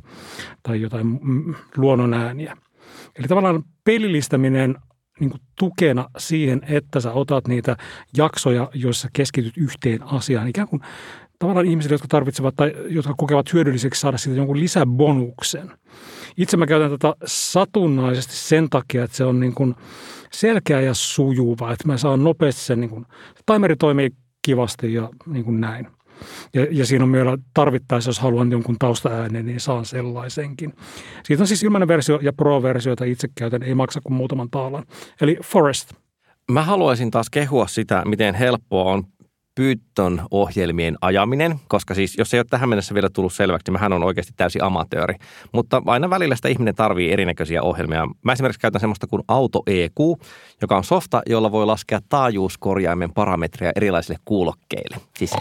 tai jotain luonnon ääniä. Eli tavallaan pelillistäminen niin kuin tukena siihen, että sä otat niitä jaksoja, joissa keskityt yhteen asiaan. Ikään kuin tavallaan ihmisille, jotka tarvitsevat tai jotka kokevat hyödylliseksi saada siitä jonkun lisäbonuksen. Itse mä käytän tätä satunnaisesti sen takia, että se on niin kuin selkeä ja sujuva, että mä saan nopeasti sen, niin kuin, timeri toimii kivasti ja niin kuin näin. Ja, ja siinä on myös tarvittaessa, jos haluan jonkun taustaäänen, niin saan sellaisenkin. Siitä on siis ilmainen versio ja pro-versio, jota itse käytän, ei maksa kuin muutaman taalan. Eli Forest. Mä haluaisin taas kehua sitä, miten helppoa on Python ohjelmien ajaminen, koska siis jos ei ole tähän mennessä vielä tullut selväksi, niin mähän on oikeasti täysi amatööri. Mutta aina välillä sitä ihminen tarvii erinäköisiä ohjelmia. Mä esimerkiksi käytän semmoista kuin Auto EQ, joka on softa, jolla voi laskea taajuuskorjaimen parametreja erilaisille kuulokkeille. Siis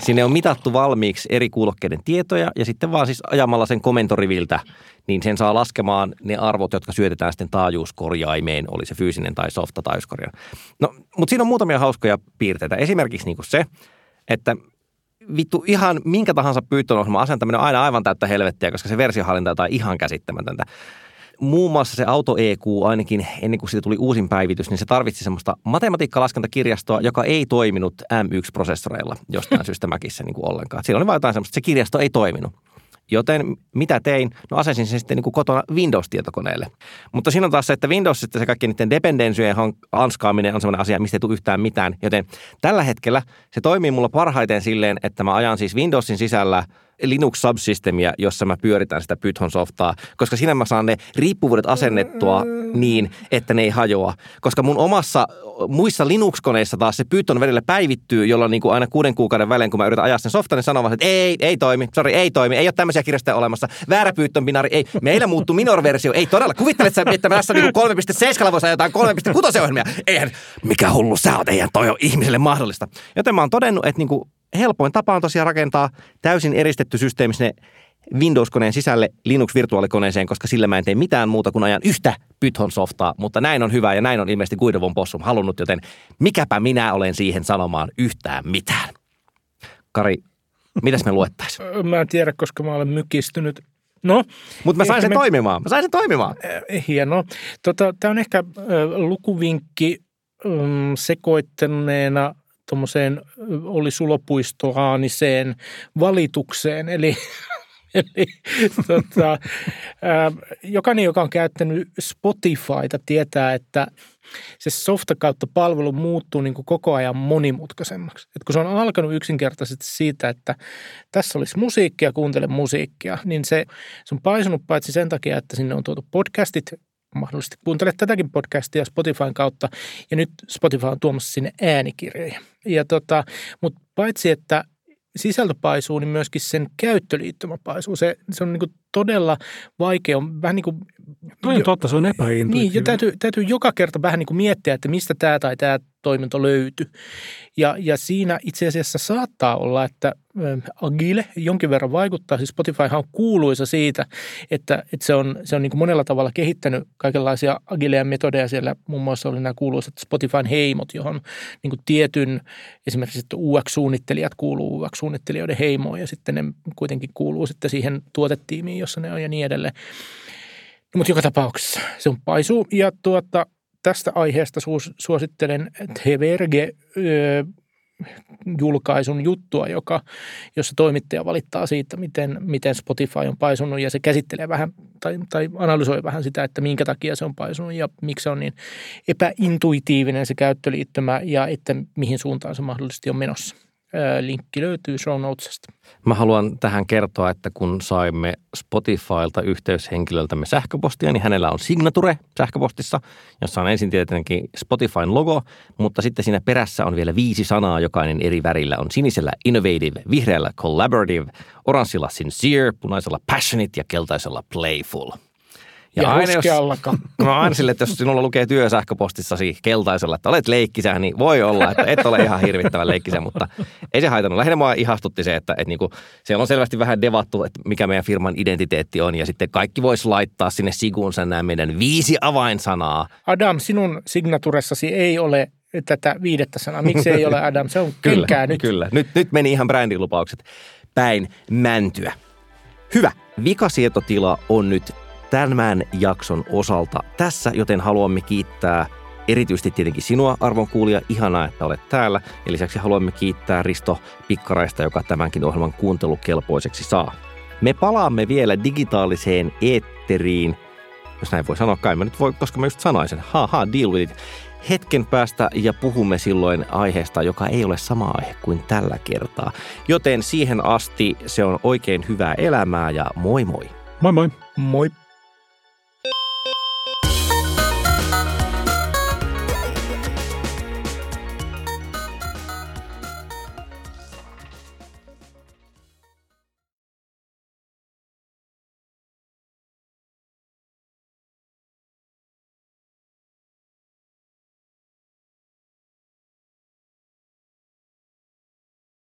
sinne on mitattu valmiiksi eri kuulokkeiden tietoja ja sitten vaan siis ajamalla sen komentoriviltä niin sen saa laskemaan ne arvot, jotka syötetään sitten taajuuskorjaimeen, oli se fyysinen tai softa taajuuskorjain. No, mutta siinä on muutamia hauskoja piirteitä. Esimerkiksi niin kuin se, että vittu ihan minkä tahansa pyyttönohjelman asentaminen on aina aivan täyttä helvettiä, koska se versiohallinta on ihan käsittämätöntä. Muun muassa se Auto EQ, ainakin ennen kuin siitä tuli uusin päivitys, niin se tarvitsi semmoista matematiikkalaskentakirjastoa, joka ei toiminut M1-prosessoreilla jostain <laughs> syystä Mäkissä niin kuin ollenkaan. Siinä oli vain jotain semmoista, se kirjasto ei toiminut. Joten mitä tein? No asensin sen sitten niin kuin kotona Windows-tietokoneelle. Mutta siinä on taas se, että Windowsissa se kaikki niiden dependensyjen anskaaminen on sellainen asia, mistä ei tule yhtään mitään. Joten tällä hetkellä se toimii mulla parhaiten silleen, että mä ajan siis Windowsin sisällä – Linux-subsystemia, jossa mä pyöritän sitä Python-softaa, koska siinä mä saan ne riippuvuudet asennettua niin, että ne ei hajoa. Koska mun omassa, muissa Linux-koneissa taas se Python välillä päivittyy, jolloin niin kuin aina kuuden kuukauden välein, kun mä yritän ajaa sen softan, niin sanoo että ei, ei toimi, sorry, ei toimi, ei ole tämmöisiä kirjastoja olemassa. Väärä Python binari, ei, meillä muuttuu minor-versio, ei todella. Kuvittelet sä, että mä tässä niin 3.7 voisi jotain 3.6 ohjelmia. Eihän, mikä hullu sä oot, eihän toi ole ihmiselle mahdollista. Joten mä oon todennut, että niin kuin helpoin tapa on tosiaan rakentaa täysin eristetty systeemi sinne Windows-koneen sisälle Linux-virtuaalikoneeseen, koska sillä mä en tee mitään muuta kuin ajan yhtä Python-softaa, mutta näin on hyvä ja näin on ilmeisesti Guidovon Possum halunnut, joten mikäpä minä olen siihen sanomaan yhtään mitään. Kari, mitäs me luettaisiin? Mä en tiedä, koska mä olen mykistynyt. No, Mutta mä sain sen me... toimimaan. Mä sain sen toimimaan. Hienoa. Tota, Tämä on ehkä lukuvinkki ähm, sekoittaneena tuommoiseen oli sulopuistolaaniseen valitukseen. Eli <laughs> Eli tota, jokainen, joka on käyttänyt Spotifyta, tietää, että se softa kautta palvelu muuttuu niin kuin koko ajan monimutkaisemmaksi. Et kun se on alkanut yksinkertaisesti siitä, että tässä olisi musiikkia, kuuntele musiikkia, niin se, se on paisunut paitsi sen takia, että sinne on tuotu podcastit mahdollisesti kuuntelet tätäkin podcastia Spotifyn kautta. Ja nyt Spotify on tuomassa sinne äänikirjoja. Ja tota, mutta paitsi, että sisältö paisuu, niin myöskin sen käyttöliittymä paisuu. Se, se on niin kuin todella vaikea. On vähän niin kuin... Toi on totta, se on epäintuitiivinen. Niin, ja täytyy, täytyy joka kerta vähän niin kuin miettiä, että mistä tämä tai tämä toiminto löytyy. Ja, ja siinä itse asiassa saattaa olla, että Agile jonkin verran vaikuttaa. Siis Spotify on kuuluisa siitä, että, että se on, se on niin kuin monella tavalla kehittänyt kaikenlaisia Agileja metodeja. Siellä muun muassa oli nämä kuuluisat Spotifyn heimot, johon niin kuin tietyn, esimerkiksi että UX-suunnittelijat kuuluu UX-suunnittelijoiden heimoon ja sitten ne kuitenkin kuuluu sitten siihen tuotetiimiin, jossa ne on ja niin edelleen. Mutta joka tapauksessa se on paisu ja tuota, tästä aiheesta suosittelen TVRG julkaisun juttua, joka, jossa toimittaja valittaa siitä, miten, miten Spotify on paisunut ja se käsittelee vähän tai, tai analysoi vähän sitä, että minkä takia se on paisunut ja miksi se on niin epäintuitiivinen se käyttöliittymä ja että mihin suuntaan se mahdollisesti on menossa. Linkki löytyy show notesista. Mä haluan tähän kertoa, että kun saimme Spotifylta yhteyshenkilöltämme sähköpostia, niin hänellä on signature sähköpostissa, jossa on ensin tietenkin Spotifyn logo, mutta sitten siinä perässä on vielä viisi sanaa, jokainen eri värillä. On sinisellä innovative, vihreällä collaborative, oranssilla sincere, punaisella passionate ja keltaisella playful. Ja, ja aina jos, no <laughs> aina sille, että jos sinulla lukee työsähköpostissasi keltaisella, että olet leikkisä, niin voi olla, että et ole ihan hirvittävän leikkisä, mutta ei se haitannut. Lähinnä mua ihastutti se, että, että niinku, siellä on selvästi vähän devattu, että mikä meidän firman identiteetti on, ja sitten kaikki voisi laittaa sinne siguunsa nämä meidän viisi avainsanaa. Adam, sinun signaturessasi ei ole tätä viidettä sanaa. Miksi ei ole Adam? Se on <laughs> kyllä, nyt. Kyllä, nyt, nyt meni ihan brändilupaukset päin mäntyä. Hyvä. Vikasietotila on nyt tämän jakson osalta tässä, joten haluamme kiittää erityisesti tietenkin sinua, arvon kuulija. Ihanaa, että olet täällä. Ja lisäksi haluamme kiittää Risto Pikkaraista, joka tämänkin ohjelman kuuntelukelpoiseksi saa. Me palaamme vielä digitaaliseen eetteriin, jos näin voi sanoa, kai mä nyt voi, koska mä just sanoin sen, ha ha, deal with it, hetken päästä ja puhumme silloin aiheesta, joka ei ole sama aihe kuin tällä kertaa. Joten siihen asti se on oikein hyvää elämää ja moi moi. Moi moi. Moi.